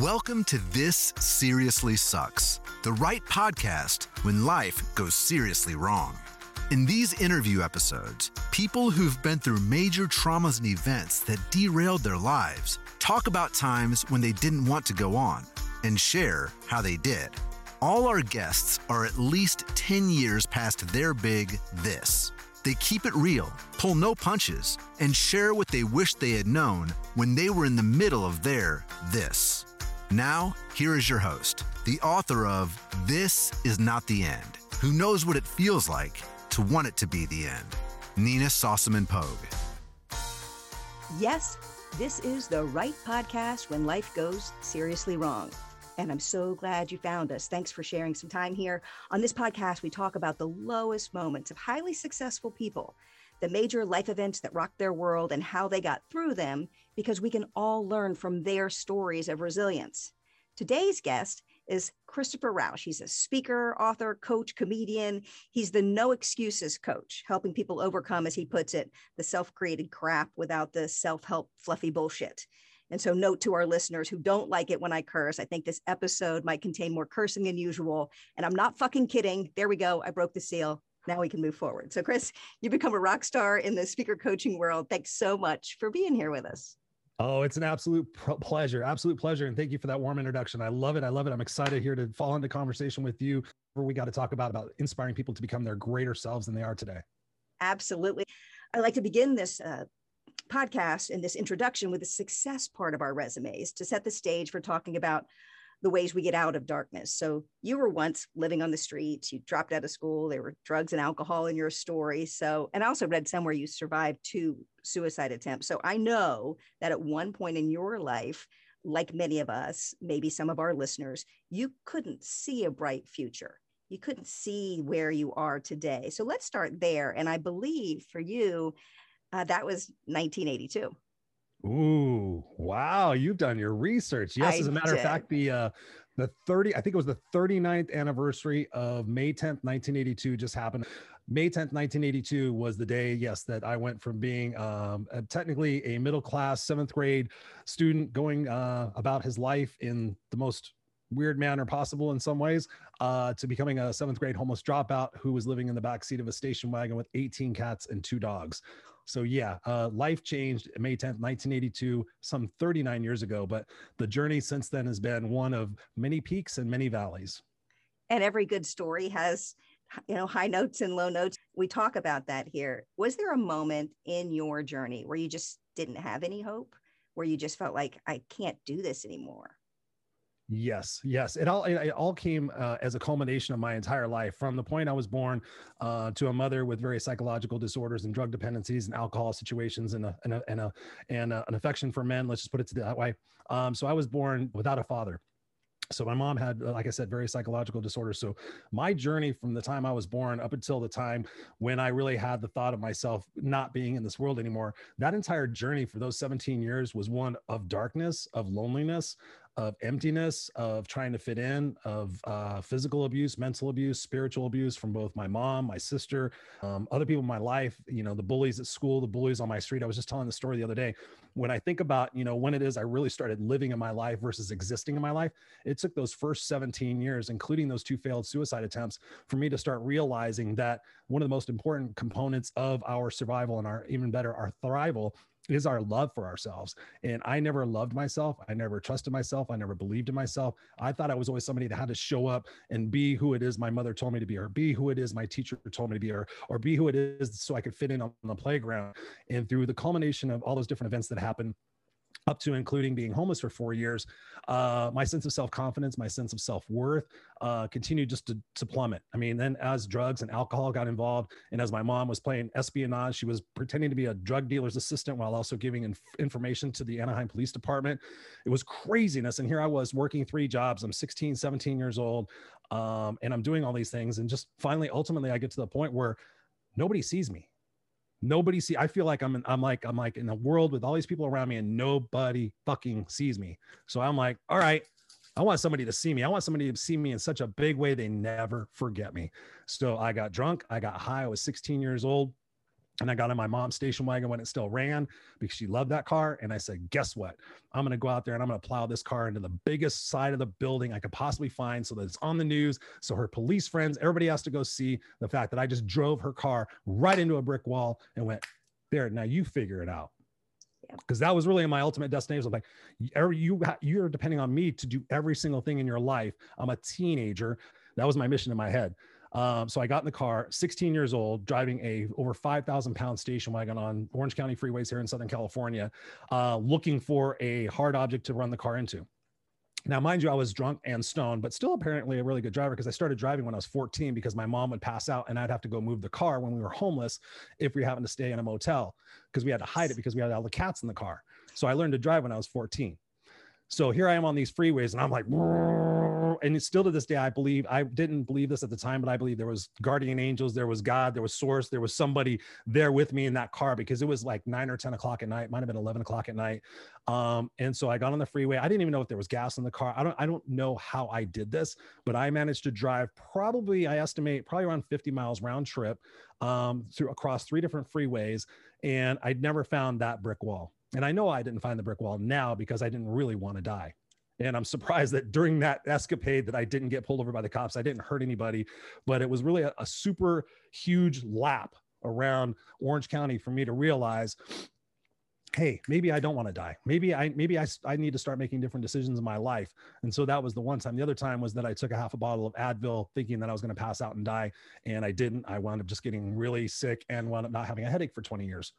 Welcome to This Seriously Sucks, the right podcast when life goes seriously wrong. In these interview episodes, people who've been through major traumas and events that derailed their lives talk about times when they didn't want to go on and share how they did. All our guests are at least 10 years past their big this. They keep it real, pull no punches, and share what they wish they had known when they were in the middle of their this. Now, here is your host, the author of This Is Not the End, who knows what it feels like to want it to be the end, Nina Sossamon Pogue. Yes, this is the right podcast when life goes seriously wrong. And I'm so glad you found us. Thanks for sharing some time here. On this podcast, we talk about the lowest moments of highly successful people, the major life events that rocked their world, and how they got through them, because we can all learn from their stories of resilience. Today's guest is Christopher Rausch. He's a speaker, author, coach, comedian. He's the no excuses coach, helping people overcome, as he puts it, the self created crap without the self help fluffy bullshit. And so, note to our listeners who don't like it when I curse, I think this episode might contain more cursing than usual. And I'm not fucking kidding. There we go. I broke the seal. Now we can move forward. So, Chris, you've become a rock star in the speaker coaching world. Thanks so much for being here with us. Oh, it's an absolute pleasure. Absolute pleasure. And thank you for that warm introduction. I love it. I love it. I'm excited here to fall into conversation with you where we got to talk about about inspiring people to become their greater selves than they are today. Absolutely. I like to begin this uh, podcast and this introduction with the success part of our resumes to set the stage for talking about the ways we get out of darkness. So you were once living on the streets, you dropped out of school, there were drugs and alcohol in your story. So, and I also read somewhere you survived two suicide attempts. So I know that at one point in your life, like many of us, maybe some of our listeners, you couldn't see a bright future. You couldn't see where you are today. So let's start there. And I believe for you, uh, that was 1982. Ooh, wow. You've done your research. Yes, I as a matter did. of fact, the uh the 30, I think it was the 39th anniversary of May 10th, 1982 just happened. May 10th, 1982 was the day, yes, that I went from being um, a, technically a middle class seventh grade student going uh, about his life in the most weird manner possible in some ways uh, to becoming a seventh grade homeless dropout who was living in the back seat of a station wagon with 18 cats and two dogs. So yeah, uh, life changed May 10th, 1982, some 39 years ago. But the journey since then has been one of many peaks and many valleys. And every good story has, you know, high notes and low notes. We talk about that here. Was there a moment in your journey where you just didn't have any hope, where you just felt like I can't do this anymore? Yes, yes. It all it, all came uh, as a culmination of my entire life, from the point I was born uh, to a mother with various psychological disorders and drug dependencies and alcohol situations and a and a and, a, and a, an affection for men. Let's just put it that way. Um, so I was born without a father. So my mom had, like I said, very psychological disorders. So my journey from the time I was born up until the time when I really had the thought of myself not being in this world anymore, that entire journey for those 17 years was one of darkness, of loneliness, of emptiness, of trying to fit in, of uh, physical abuse, mental abuse, spiritual abuse from both my mom, my sister, um, other people in my life, you know, the bullies at school, the bullies on my street. I was just telling the story the other day. When I think about, you know, when it is I really started living in my life versus existing in my life, it took those first 17 years, including those two failed suicide attempts, for me to start realizing that one of the most important components of our survival and our even better, our thrival is our love for ourselves. And I never loved myself. I never trusted myself. I never believed in myself. I thought I was always somebody that had to show up and be who it is my mother told me to be, or be who it is my teacher told me to be, or, or be who it is so I could fit in on the playground. And through the culmination of all those different events that happened, up to including being homeless for four years, uh, my sense of self confidence, my sense of self worth uh, continued just to, to, plummet. I mean, then as drugs and alcohol got involved, and as my mom was playing espionage, she was pretending to be a drug dealer's assistant while also giving inf- information to the Anaheim Police Department. It was craziness. And here I was working three jobs. I'm 16, 17 years old, um, and I'm doing all these things. And just finally, ultimately, I get to the point where nobody sees me nobody see i feel like i'm in, i'm like i'm like in a world with all these people around me and nobody fucking sees me. So i'm like all right i want somebody to see me. I want somebody to see me in such a big way they never forget me. So i got drunk i got high i was 16 years old And I got in my mom's station wagon when it still ran because she loved that car. And I said, guess what? I'm going to go out there and I'm going to plow this car into the biggest side of the building I could possibly find so that it's on the news. So her police friends, everybody has to go see the fact that I just drove her car right into a brick wall and went, there, now you figure it out. Because that was really my ultimate destination. I'm like, you, you're depending on me to do every single thing in your life. I'm a teenager. That was my mission in my head. Um, so I got in the car, 16 years old, driving a over 5,000 pound station wagon on Orange County freeways here in Southern California, uh, looking for a hard object to run the car into. Now, mind you, I was drunk and stoned, but still apparently a really good driver because I started driving when I was 14 because my mom would pass out and I'd have to go move the car when we were homeless if we happened to stay in a motel because we had to hide it because we had all the cats in the car. So I learned to drive when I was 14. So here I am on these freeways and I'm like, and still to this day, I believe I didn't believe this at the time, but I believe there was guardian angels, there was God, there was source, there was somebody there with me in that car because it was like nine or 10 o'clock at night, might have been 11 o'clock at night. Um, and so I got on the freeway. I didn't even know if there was gas in the car. I don't, I don't know how I did this, but I managed to drive probably, I estimate probably around 50 miles round trip um, through across three different freeways. And I'd never found that brick wall. And I know I didn't find the brick wall now because I didn't really want to die. And I'm surprised that during that escapade that I didn't get pulled over by the cops. I didn't hurt anybody, but it was really a, a super huge lap around Orange County for me to realize hey maybe i don't want to die. Maybe i maybe I, I need to start making different decisions in my life. And so that was the one time. The other time was that i took a half a bottle of advil thinking that i was going to pass out and die. And i didn't. I wound up just getting really sick and wound up not having a headache for 20 years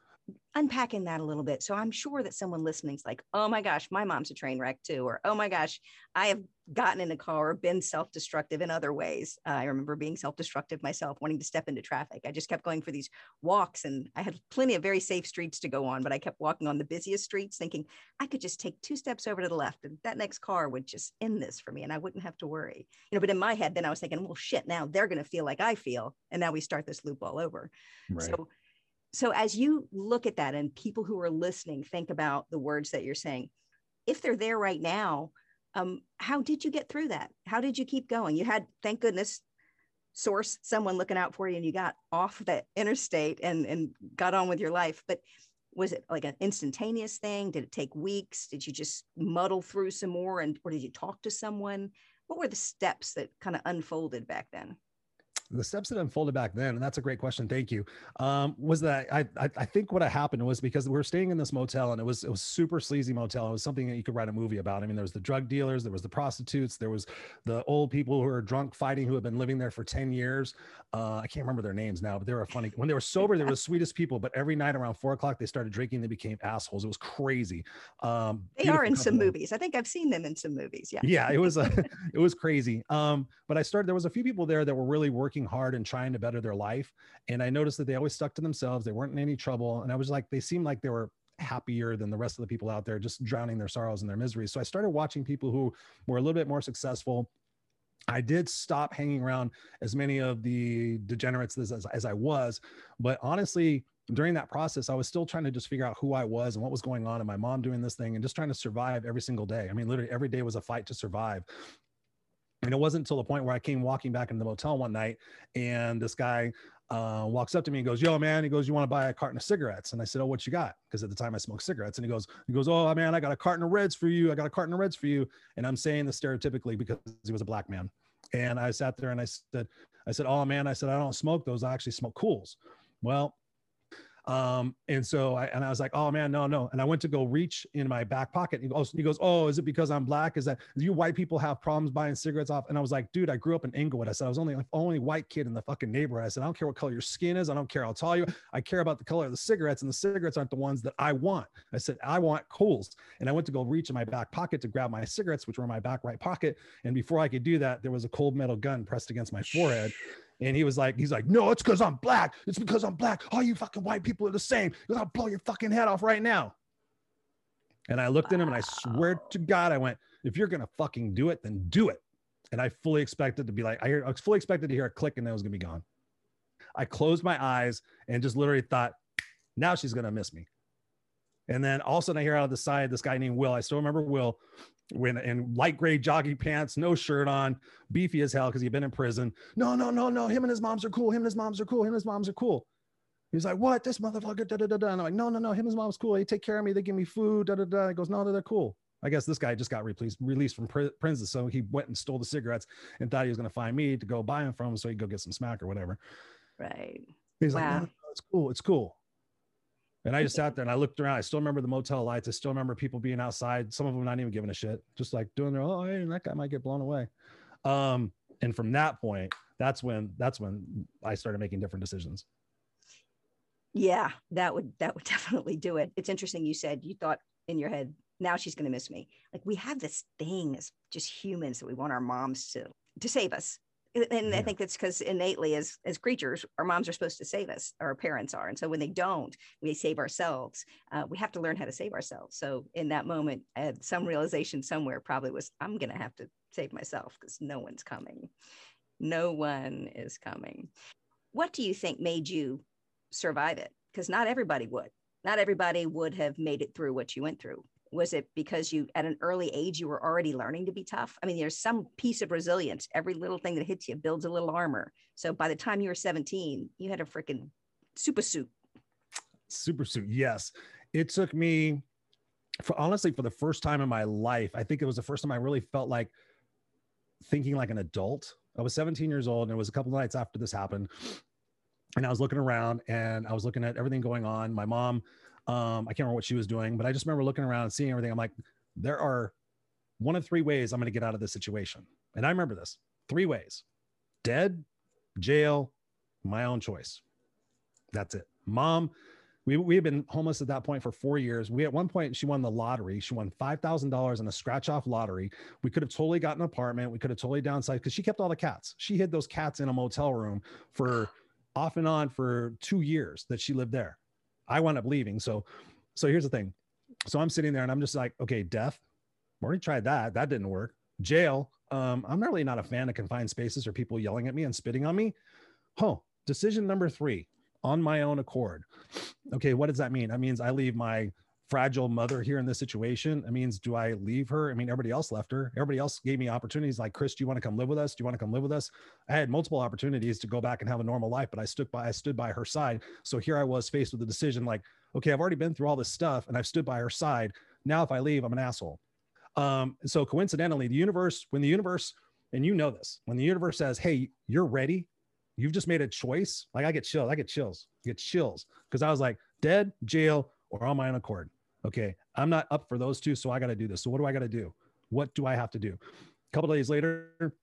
unpacking that a little bit. So I'm sure that someone listening is like, oh my gosh, my mom's a train wreck too. Or, oh my gosh, I have gotten in a car or been self destructive in other ways. Uh, I remember being self destructive myself, wanting to step into traffic. I just kept going for these walks and I had plenty of very safe streets to go on, but I kept walking on the busiest streets thinking I could just take two steps over to the left and that next car would just end this for me and I wouldn't have to worry. You know, but in my head, then I was thinking, well, shit, now they're going to feel like I feel. And now we start this loop all over. Right. So, so as you look at that and people who are listening think about the words that you're saying if they're there right now um, how did you get through that? How did you keep going? You had thank goodness source someone looking out for you and you got off that interstate and and got on with your life. But was it like an instantaneous thing? Did it take weeks? Did you just muddle through some more and or did you talk to someone? What were the steps that kind of unfolded back then the steps that unfolded back then, and that's a great question. Thank you. Um, was that I, I, I think what happened was because we were staying in this motel and it was it was super sleazy motel. It was something that you could write a movie about. I mean, there was the drug dealers, there was the prostitutes, there was the old people who were drunk fighting who had been living there for 10 years. Uh, I can't remember their names now, but they were funny. When they were sober, they were the sweetest people. But every night around four o'clock, they started drinking, they became assholes. It was crazy. Um, they are in some movies. I think I've seen them in some movies. Yeah. Yeah, it was a, it was crazy. Um, but I started there was a few people there that were really working hard and trying to better their life. And I noticed that they always stuck to themselves. They weren't in any trouble. And I was like, they seemed like they were happier than the rest of the people out there, just drowning their sorrows and their miseries. So I started watching people who were a little bit more successful. I did stop hanging around as many of the degenerates as, as, as I was, but honestly, during that process, I was still trying to just figure out who I was and what was going on, and my mom doing this thing, and just trying to survive every single day. I mean, literally every day was a fight to survive. And it wasn't until the point where I came walking back into the motel one night and this guy uh, walks up to me and goes, "Yo, man," he goes, "You want to buy a carton of cigarettes?" And I said, "Oh, what you got?" Because at the time I smoked cigarettes. And he goes, "He goes, oh man, I got a carton of Reds for you. I got a carton of Reds for you." And I'm saying this stereotypically because he was a black man. And I sat there and I said, "I said, oh man," I said, "I don't smoke those. I actually smoke Kools. Well, um, and so I and I was like, oh man, no, no. And I went to go reach in my back pocket. He goes, he goes, oh, is it because I'm black? Is that you white people have problems buying cigarettes off? And I was like, dude, I grew up in Inglewood. I said I was only only white kid in the fucking neighborhood. I said, I don't care what color your skin is. I don't care. I'll tell you, I care about the color of the cigarettes, and the cigarettes aren't the ones that I want. I said, I want Kools. And I went to go reach in my back pocket to grab my cigarettes, which were in my back right pocket. And before I could do that, there was a cold metal gun pressed against my forehead. And he was like, he's like, no, it's because I'm black. It's because I'm black. All you fucking white people are the same. Because I'll blow your fucking head off right now. And I looked wow. at him and I swear to God, I went, if you're gonna fucking do it, then do it. And I fully expected to be like, I, hear, I was fully expected to hear a click and then it was gonna be gone. I closed my eyes and just literally thought, now she's gonna miss me. And then all of a sudden I hear out of the side this guy named Will. I still remember Will when in light gray jogging pants, no shirt on, beefy as hell because he'd been in prison. No, no, no, no. Him and his moms are cool. Him and his moms are cool. Him and his moms are cool. He's like, what? This motherfucker, da da da da. And I'm like, no, no, no. Him and his mom's cool. They take care of me. They give me food, da da da. He goes, no, they're cool. I guess this guy just got released released from prison, so he went and stole the cigarettes and thought he was going to find me to go buy them from him, so he'd go get some smack or whatever. Right. He's wow. like, no, no, it's cool, it's cool. And I just sat there and I looked around. I still remember the motel lights. I still remember people being outside. Some of them not even giving a shit, just like doing their oh, hey, that guy might get blown away. Um, and from that point, that's when that's when I started making different decisions. Yeah, that would that would definitely do it. It's interesting. You said you thought in your head, now she's going to miss me. Like we have this thing as just humans that we want our moms to to save us and yeah. I think that's because innately, as as creatures, our moms are supposed to save us, or our parents are, and so when they don't, we save ourselves. Uh, we have to learn how to save ourselves. So in that moment, I had some realization somewhere. Probably was I'm going to have to save myself because no one's coming. No one is coming. What do you think made you survive it? Because not everybody would. Not everybody would have made it through what you went through was it because you at an early age you were already learning to be tough? I mean there's some piece of resilience. Every little thing that hits you builds a little armor. So by the time you were 17 you had a freaking super suit. Super suit yes. It took me for honestly for the first time in my life i think it was the first time i really felt like thinking like an adult. I was 17 years old and it was a couple nights after this happened and i was looking around and i was looking at everything going on. My mom um, I can't remember what she was doing, but I just remember looking around and seeing everything. I'm like, there are one of three ways I'm going to get out of this situation. And I remember this three ways dead, jail, my own choice. That's it. Mom, we, we had been homeless at that point for four years. We at one point she won the lottery. She won five thousand dollars in a scratch off lottery. We could have totally gotten an apartment. We could have totally downsized because she kept all the cats. She hid those cats in a motel room for off and on for two years that she lived there. I wound up leaving. So, so here's the thing. So I'm sitting there and I'm just like, okay, death. Already tried that. That didn't work. Jail. Um, I'm really not a fan of confined spaces or people yelling at me and spitting on me. Oh, decision number three on my own accord. Okay, what does that mean? That means I leave my fragile mother here in this situation. It means, do I leave her? I mean, everybody else left her. Everybody else gave me opportunities like, Chris, do you want to come live with us? Do you want to come live with us? I had multiple opportunities to go back and have a normal life, but I stood by, I stood by her side. So here I was faced with the decision like, okay, I've already been through all this stuff and I've stood by her side. Now, if I leave, I'm an asshole. Um, so coincidentally, the universe, when the universe, and you know this, when the universe says, Hey, you're ready, you've just made a choice. Like I get chills, I get chills, I get chills. Cause I was like, dead, jail, or on my own accord okay, I'm not up for those two, so I got to do this. So what do I got to do? What do I have to do? A couple days later,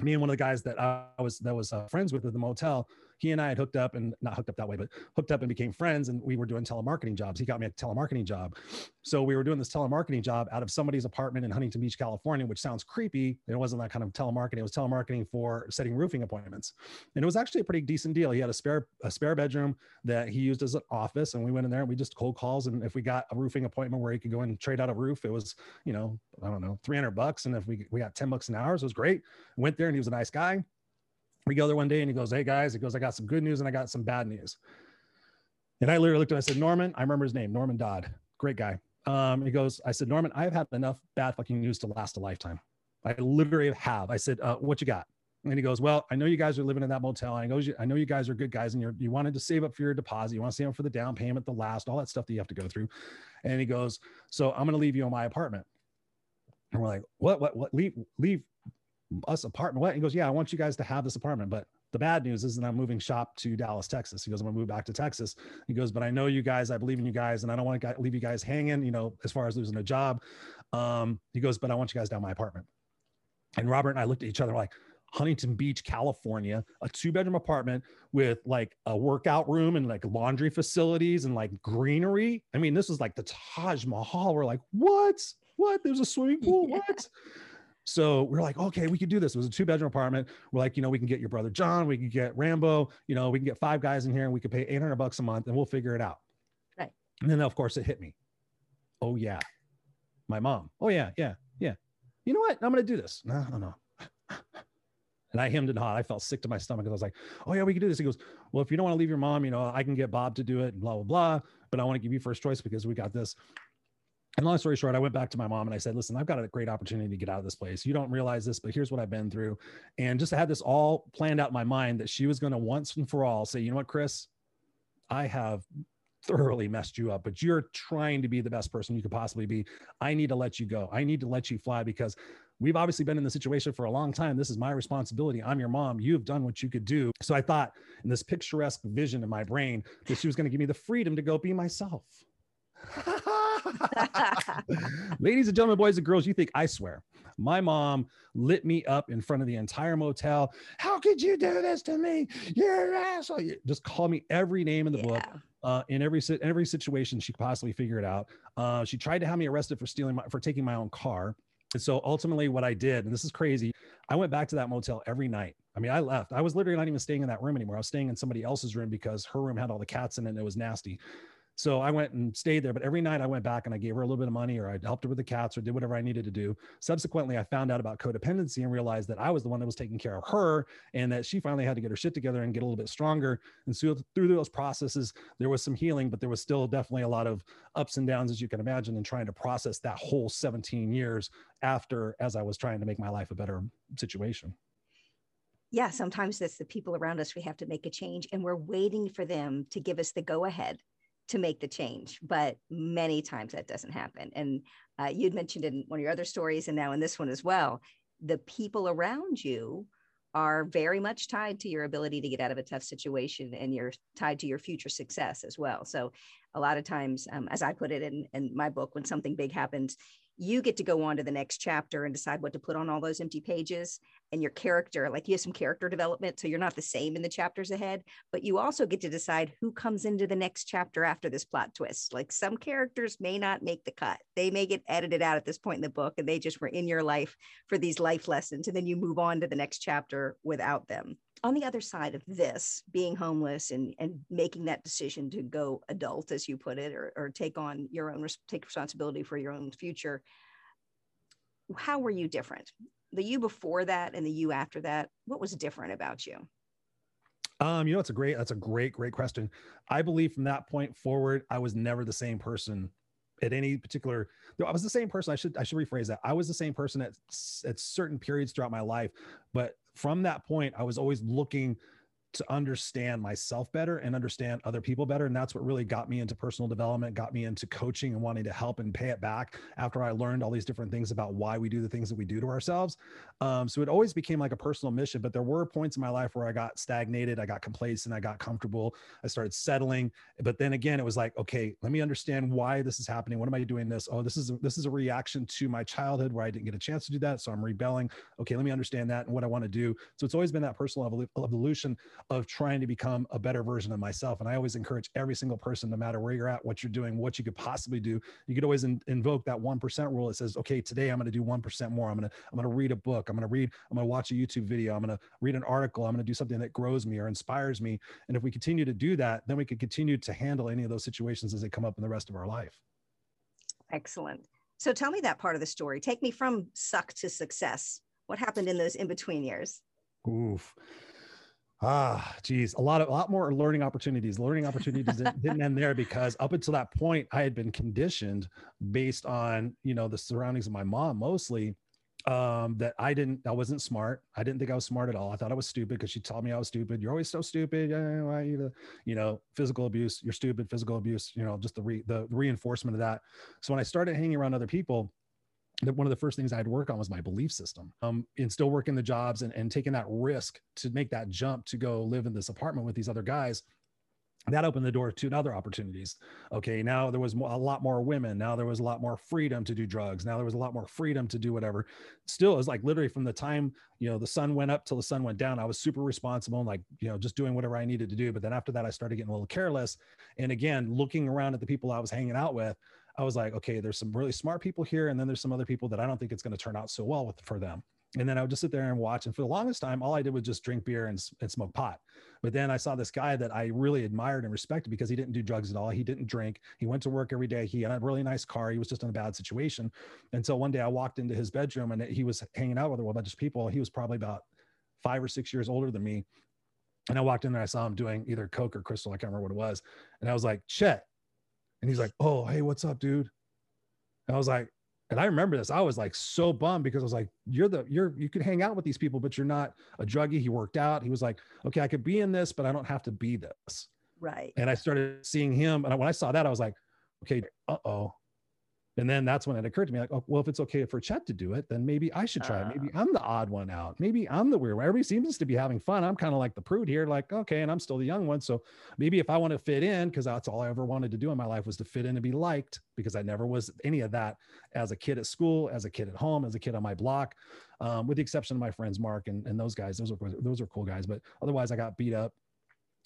me and one of the guys that I was that was uh, friends with at the motel, he and I had hooked up and not hooked up that way, but hooked up and became friends. And we were doing telemarketing jobs. He got me a telemarketing job. So we were doing this telemarketing job out of somebody's apartment in Huntington Beach, California, which sounds creepy. It wasn't that kind of telemarketing. It was telemarketing for setting roofing appointments. And it was actually a pretty decent deal. He had a spare, a spare bedroom that he used as an office. And we went in there and we just cold calls. And if we got a roofing appointment where he could go and trade out a roof, it was, you know, I don't know, 300 bucks. And if we, we got 10 bucks an hour, it was great. Went there and he was a nice guy we go there one day and he goes, Hey guys, he goes, I got some good news and I got some bad news. And I literally looked at him, I said, Norman, I remember his name, Norman Dodd, great guy. Um, he goes, I said, Norman, I've had enough bad fucking news to last a lifetime. I literally have. I said, uh, what you got? And he goes, well, I know you guys are living in that motel. And I goes, I know you guys are good guys and you're, you wanted to save up for your deposit. You want to save up for the down payment, the last, all that stuff that you have to go through. And he goes, so I'm going to leave you in my apartment. And we're like, what, what, what, leave, leave us apartment. What? He goes, yeah, I want you guys to have this apartment, but the bad news is that I'm moving shop to Dallas, Texas. He goes, I'm gonna move back to Texas. He goes, but I know you guys, I believe in you guys, and I don't want to leave you guys hanging, you know, as far as losing a job. Um, he goes, but I want you guys down my apartment. And Robert and I looked at each other like, Huntington Beach, California, a two bedroom apartment with like a workout room and like laundry facilities and like greenery. I mean, this was like the Taj Mahal. We're like, what? What? There's a swimming pool? What? So we're like, okay, we could do this. It was a two bedroom apartment. We're like, you know, we can get your brother John, we can get Rambo, you know, we can get five guys in here and we could pay 800 bucks a month and we'll figure it out. Right. And then, of course, it hit me. Oh, yeah. My mom. Oh, yeah, yeah, yeah. You know what? I'm going to do this. No, no, no. And I hemmed and hawed. I felt sick to my stomach because I was like, oh, yeah, we can do this. He goes, well, if you don't want to leave your mom, you know, I can get Bob to do it and blah, blah, blah. But I want to give you first choice because we got this. And long story short, I went back to my mom and I said, listen, I've got a great opportunity to get out of this place. You don't realize this, but here's what I've been through. And just had this all planned out in my mind that she was going to once and for all say, you know what, Chris, I have thoroughly messed you up, but you're trying to be the best person you could possibly be. I need to let you go. I need to let you fly because we've obviously been in the situation for a long time. This is my responsibility. I'm your mom. You've done what you could do. So I thought in this picturesque vision in my brain that she was going to give me the freedom to go be myself. Ladies and gentlemen, boys and girls, you think I swear. My mom lit me up in front of the entire motel. How could you do this to me? You're an asshole. Just call me every name in the yeah. book. Uh, in every every situation she could possibly figure it out. Uh, she tried to have me arrested for stealing my, for taking my own car. And so ultimately, what I did, and this is crazy, I went back to that motel every night. I mean, I left. I was literally not even staying in that room anymore. I was staying in somebody else's room because her room had all the cats in it and it was nasty. So I went and stayed there. But every night I went back and I gave her a little bit of money or I helped her with the cats or did whatever I needed to do. Subsequently, I found out about codependency and realized that I was the one that was taking care of her and that she finally had to get her shit together and get a little bit stronger. And so through those processes, there was some healing, but there was still definitely a lot of ups and downs, as you can imagine, in trying to process that whole 17 years after as I was trying to make my life a better situation yeah, sometimes it's the people around us we have to make a change and we're waiting for them to give us the go ahead to make the change but many times that doesn't happen. And uh, you'd mentioned in one of your other stories and now in this one as well the people around you are very much tied to your ability to get out of a tough situation and you're tied to your future success as well. So a lot of times um, as i put it in, in my book when something big happens you get to go on to the next chapter and decide what to put on all those empty pages and your character like you have some character development so you're not the same in the chapters ahead but you also get to decide who comes into the next chapter after this plot twist. Like some characters may not make the cut. They may get edited out at this point in the book and they just were in your life for these life lessons and then you move on to the next chapter without them. On the other side of this, being homeless and, and making that decision to go adult, as you put it, or, or take on your own, take responsibility for your own future, how were you different? The you before that and the you after that, what was different about you? Um, you know, it's a great, that's a great, great question. I believe from that point forward, I was never the same person at any particular i was the same person i should i should rephrase that i was the same person at at certain periods throughout my life but from that point i was always looking to understand myself better and understand other people better. And that's what really got me into personal development, got me into coaching and wanting to help and pay it back after I learned all these different things about why we do the things that we do to ourselves. Um, so it always became like a personal mission, but there were points in my life where I got stagnated, I got complacent, I got comfortable, I started settling. But then again, it was like, okay, let me understand why this is happening. What am I doing this? Oh, this is this is a reaction to my childhood where I didn't get a chance to do that. So I'm rebelling. Okay, let me understand that and what I want to do. So it's always been that personal evolution of trying to become a better version of myself. And I always encourage every single person, no matter where you're at, what you're doing, what you could possibly do. You could always in, invoke that 1% rule. It says, okay, today I'm going to do 1% more. I'm going to, I'm going to read a book. I'm going to read, I'm going to watch a YouTube video. I'm going to read an article. I'm going to do something that grows me or inspires me. And if we continue to do that, then we can continue to handle any of those situations as they come up in the rest of our life. Excellent. So tell me that part of the story. Take me from suck to success. What happened in those in between years? Oof. Ah, geez, a lot of a lot more learning opportunities. Learning opportunities didn't end there because up until that point, I had been conditioned based on you know the surroundings of my mom mostly um that i didn't i wasn't smart. I didn't think i was smart at all. I thought i was stupid because she told me i was stupid. You're always so stupid. You know physical abuse. You're stupid. Physical abuse you know just the re, the reinforcement of that. So when i started hanging around other people that one of the first things I'd work on was my belief system. Um, and still working the jobs and, and taking that risk to make that jump to go live in this apartment with these other guys. That opened the door to other opportunities. Okay, now there was a lot more women. Now there was a lot more freedom to do drugs. Now there was a lot more freedom to do whatever. Still, it was like literally from the time you know the sun went up till the sun went down. I was super responsible and like you know just doing whatever I needed to do. But then after that, I started getting a little careless. And again, looking around at the people I was hanging out with, I was like, okay, there's some really smart people here, and then there's some other people that I don't think it's going to turn out so well with for them. And then I would just sit there and watch. And for the longest time, all I did was just drink beer and, and smoke pot. But then I saw this guy that I really admired and respected because he didn't do drugs at all. He didn't drink. He went to work every day. He had a really nice car. He was just in a bad situation. And so one day I walked into his bedroom and he was hanging out with a bunch of people. He was probably about five or six years older than me. And I walked in there, and I saw him doing either Coke or Crystal. I can't remember what it was. And I was like, Chet. And he's like, Oh, hey, what's up, dude? And I was like, and I remember this. I was like so bummed because I was like, you're the you're you could hang out with these people, but you're not a druggie. He worked out. He was like, okay, I could be in this, but I don't have to be this. Right. And I started seeing him. And when I saw that, I was like, okay, uh oh. And then that's when it occurred to me, like, oh, well, if it's okay for Chet to do it, then maybe I should try it. Maybe Uh. I'm the odd one out. Maybe I'm the weird one. Everybody seems to be having fun. I'm kind of like the prude here, like, okay, and I'm still the young one. So maybe if I want to fit in, because that's all I ever wanted to do in my life was to fit in and be liked, because I never was any of that as a kid at school, as a kid at home, as a kid on my block, um, with the exception of my friends Mark and, and those guys. Those were those are cool guys, but otherwise I got beat up.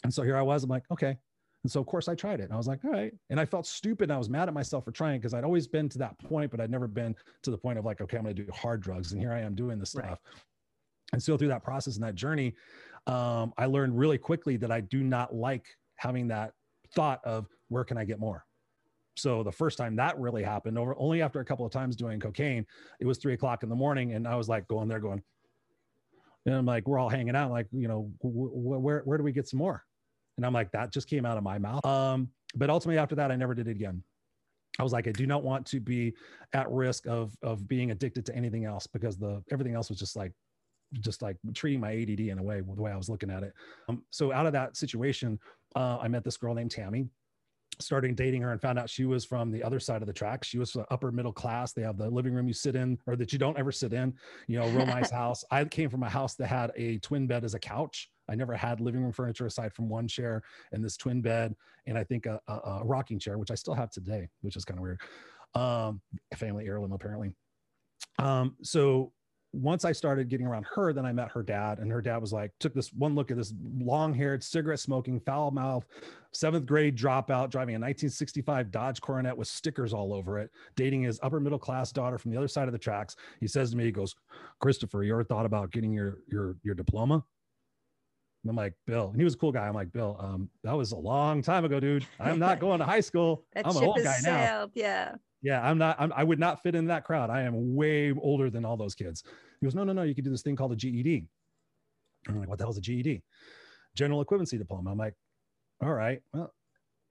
And so here I was. I'm like, okay, and so, of course, I tried it. And I was like, all right. And I felt stupid. And I was mad at myself for trying because I'd always been to that point, but I'd never been to the point of like, okay, I'm going to do hard drugs. And here I am doing this Right. stuff. And so, through that process and that journey, um, I learned really quickly that I do not like having that thought of where can I get more. So the first time that really happened, over only after a couple of times doing cocaine, it was three o'clock in the morning, and I was like going there, going, and I'm like, we're all hanging out, like, you know, wh- wh- where where do we get some more? And I'm like, that just came out of my mouth. Um, but ultimately, after that, I never did it again. I was like, I do not want to be at risk of of being addicted to anything else because the everything else was just like just like treating my ADD in a way the way I was looking at it. Um, so out of that situation, uh, I met this girl named Tammy. Starting dating her and found out she was from the other side of the tracks. She was upper middle class. They have the living room you sit in, or that you don't ever sit in. You know, real nice house. I came from a house that had a twin bed as a couch. I never had living room furniture aside from one chair and this twin bed, and I think a, a, a rocking chair, which I still have today, which is kind of weird. Um, family heirloom apparently. Um, so once I started getting around her, then I met her dad, and her dad was like, took this one look at this long haired, cigarette smoking, foul mouth, seventh grade dropout, driving a 1965 Dodge Coronet with stickers all over it, dating his upper middle class daughter from the other side of the tracks. He says to me, he goes, Christopher, you ever thought about getting your your your diploma? And I'm like, Bill, and he was a cool guy. I'm like, Bill, um, that was a long time ago, dude. I'm not going to high school. That I'm an old guy now. sailed. Yeah. Yeah, I'm not. I'm, I would not fit in that crowd. I am way older than all those kids. He goes, no, no, no. You could do this thing called a GED. I'm like, what the hell is a GED? General equivalency diploma. I'm like, all right. Well,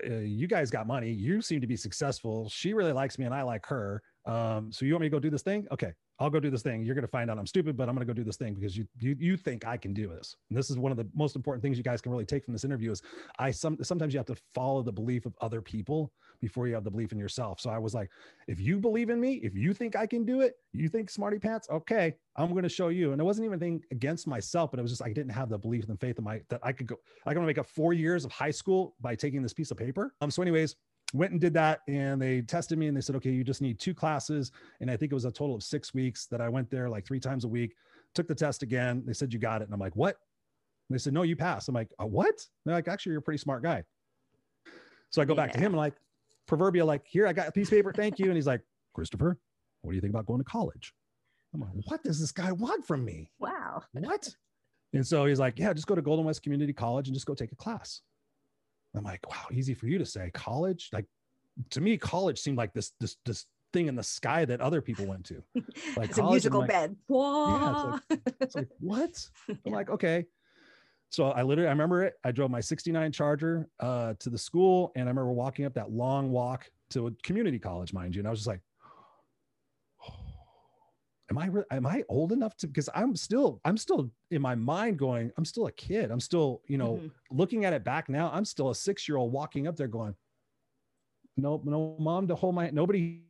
uh, you guys got money. You seem to be successful. She really likes me, and I like her. Um, so you want me to go do this thing? Okay, I'll go do this thing. You're going to find out I'm stupid, but I'm going to go do this thing because you you you think I can do this. And this is one of the most important things you guys can really take from this interview is I some sometimes you have to follow the belief of other people before you have the belief in yourself. So I was like, if you believe in me, if you think I can do it, you think smarty pants, okay, I'm going to show you. And it wasn't even anything against myself, but it was just I didn't have the belief and faith in my that I could go. I can make up four years of high school by taking this piece of paper. Um. So, anyways, went and did that, and they tested me, and they said, okay, you just need two classes, and I think it was a total of six weeks that I went there like three times a week. Took the test again. They said you got it, and I'm like, what? And they said, no, you passed. I'm like, uh, what? They're like, actually, you're a pretty smart guy. So I go back to Yeah. him and like, proverbial, like, here, I got a piece of paper. Thank you. And he's like, Christopher, what do you think about going to college? I'm like, what does this guy want from me? Wow. What? And so he's like, yeah, just go to Golden West Community College and just go take a class. I'm like, wow, easy for you to say. College, like to me, college seemed like this this this thing in the sky that other people went to. Like it's a college, musical like- bed. Yeah, Whoa. It's like, what? I'm Yeah. like, okay. So I literally, I remember it. I drove my 69 Charger uh, to the school, and I remember walking up that long walk to a community college, mind you. And I was just like, am I, re- am I old enough to, because I'm still, I'm still in my mind going, I'm still a kid. I'm still, you know, Mhm. looking at it back now, I'm still a six-year-old walking up there going, no, no mom to hold my, nobody,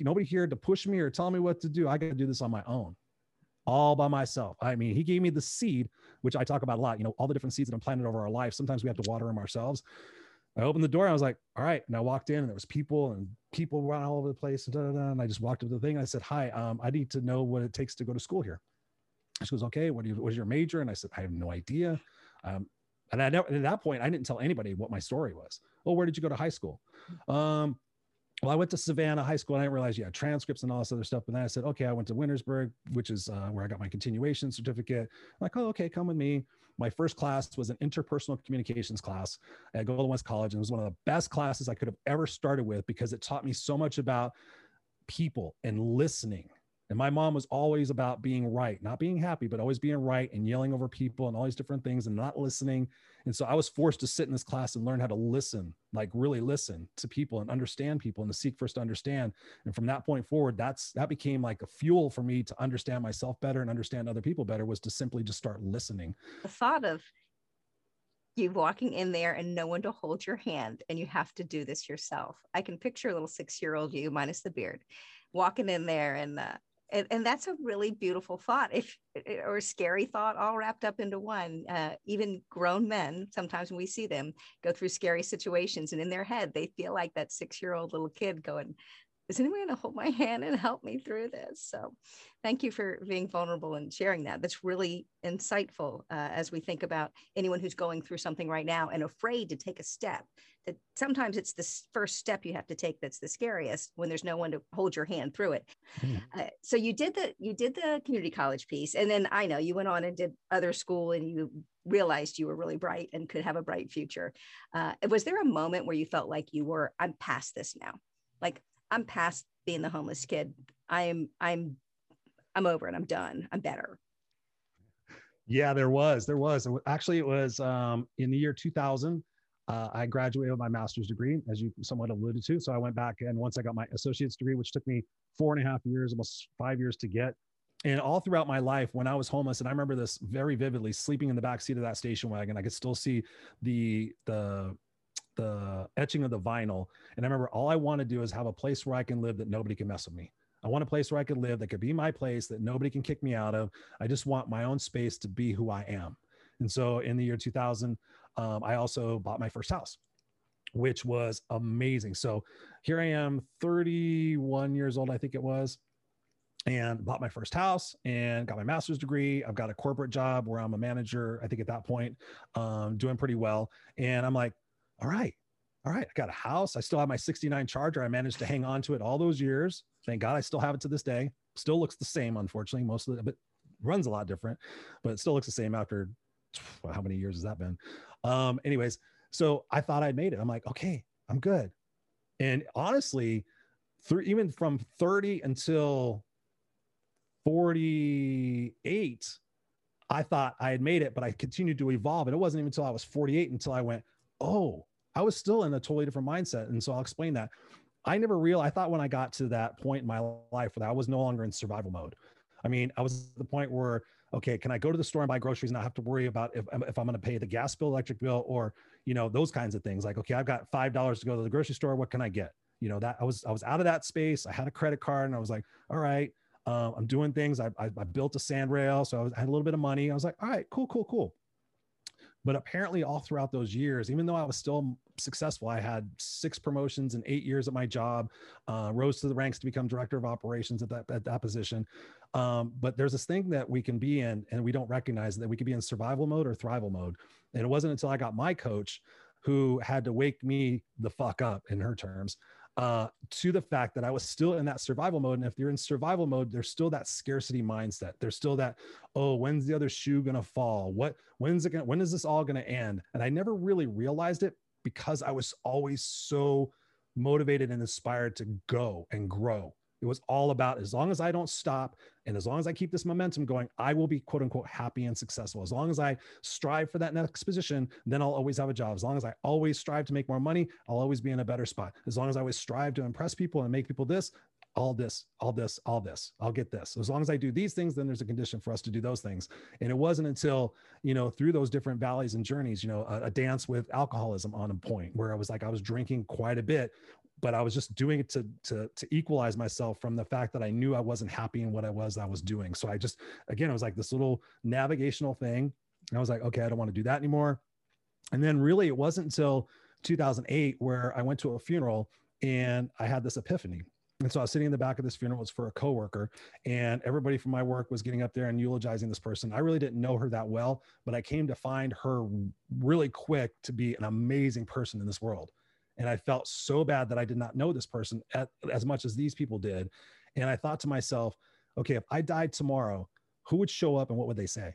nobody here to push me or tell me what to do. I got to do this on my own all by myself. I mean, he gave me the seed, which I talk about a lot, you know, all the different seeds that I'm planted over our life. Sometimes we have to water them ourselves. I opened the door. I was like, all right. And I walked in and there was people and people were all over the place. And, da, da, da, and I just walked up to the thing and I said, hi, um, I need to know what it takes to go to school here. She goes, okay, what, do you, what is your major? And I said, I have no idea. Um, and I never, at that point, I didn't tell anybody what my story was. Well, where did you go to high school? Um, well, I went to Savanna High School and I didn't realize you had transcripts and all this other stuff. But then I said, okay, I went to Wintersburg, which is uh, where I got my continuation certificate. I'm like, oh, okay, come with me. My first class was an interpersonal communications class at Golden West College. And it was one of the best classes I could have ever started with because it taught me so much about people and listening. And my mom was always about being right, not being happy, but always being right and yelling over people and all these different things and not listening. And so I was forced to sit in this class and learn how to listen, like really listen to people and understand people and to seek first to understand. And from that point forward, that's that became like a fuel for me to understand myself better and understand other people better was to simply just start listening. the thought of you walking in there and no one to hold your hand and you have to do this yourself i can picture a little six year old you minus the beard walking in there and uh, and, and that's a really beautiful thought if or scary thought all wrapped up into one uh, even grown men sometimes when we see them go through scary situations and in their head they feel like that six year old little kid going is anyone going to hold my hand and help me through this? So, thank you for being vulnerable and sharing that. That's really insightful uh, as we think about anyone who's going through something right now and afraid to take a step. That sometimes it's the first step you have to take that's the scariest when there's no one to hold your hand through it. Mm. Uh, so you did the you did the community college piece, and then I know you went on and did other school, and you realized you were really bright and could have a bright future. Uh, was there a moment where you felt like you were I'm past this now? Like I'm past being the homeless kid. I'm I'm I'm over it. I'm done. I'm better. Yeah, there was. There was. Actually, it was um, in the year 2000. Uh, I graduated with my master's degree, as you somewhat alluded to. So I went back and once I got my associate's degree, which took me four and a half years, almost five years to get. And all throughout my life, when I was homeless, and I remember this very vividly, sleeping in the back seat of that station wagon, I could still see the the the etching of the vinyl. And I remember all I want to do is have a place where I can live that nobody can mess with me. I want a place where I could live that could be my place that nobody can kick me out of. I just want my own space to be who I am. And so in the year 2000, um, I also bought my first house, which was amazing. So here I am, 31 years old, I think it was, and bought my first house and got my master's degree. I've got a corporate job where I'm a manager, I think at that point, um, doing pretty well. And I'm like, all right, all right, I got a house. I still have my 69 Charger. I managed to hang on to it all those years. Thank God I still have it to this day. Still looks the same, unfortunately. Most of it, but runs a lot different, but it still looks the same after well, how many years has that been? Um, anyways, so I thought I'd made it. I'm like, okay, I'm good. And honestly, through even from 30 until 48, I thought I had made it, but I continued to evolve. And it wasn't even until I was 48 until I went, oh, I was still in a totally different mindset. And so I'll explain that. I never realized, I thought when I got to that point in my life that I was no longer in survival mode. I mean, I was at the point where, okay, can I go to the store and buy groceries and not have to worry about if, if I'm going to pay the gas bill, electric bill, or, you know, those kinds of things. Like, okay, I've got $5 to go to the grocery store. What can I get? You know, that I was, I was out of that space. I had a credit card and I was like, all right, um, I'm doing things. I, I, I, built a sand rail. So I, was, I had a little bit of money. I was like, all right, cool, cool, cool. But apparently, all throughout those years, even though I was still successful, I had six promotions in eight years at my job, uh, rose to the ranks to become director of operations at that, at that position. Um, but there's this thing that we can be in, and we don't recognize that we could be in survival mode or thrival mode. And it wasn't until I got my coach who had to wake me the fuck up in her terms uh, to the fact that I was still in that survival mode. And if you're in survival mode, there's still that scarcity mindset. There's still that, oh, when's the other shoe gonna fall? What when's it gonna when is this all gonna end? And I never really realized it because I was always so motivated and inspired to go and grow. It was all about as long as I don't stop and as long as I keep this momentum going, I will be quote unquote happy and successful. As long as I strive for that next position, then I'll always have a job. As long as I always strive to make more money, I'll always be in a better spot. As long as I always strive to impress people and make people this, all this, all this, all this. I'll get this. As long as I do these things, then there's a condition for us to do those things. And it wasn't until, you know, through those different valleys and journeys, you know, a, a, dance with alcoholism on a point where I was like, I was drinking quite a bit but I was just doing it to to to equalize myself from the fact that I knew I wasn't happy in what I was I was doing. So I just again it was like this little navigational thing. I was like, okay, I don't want to do that anymore. And then really it wasn't until 2008 where I went to a funeral and I had this epiphany. And so I was sitting in the back of this funeral. It was for a coworker, and everybody from my work was getting up there and eulogizing this person. I really didn't know her that well, but I came to find her really quick to be an amazing person in this world. And I felt so bad that I did not know this person at, as much as these people did. And I thought to myself, okay, if I died tomorrow, who would show up and what would they say?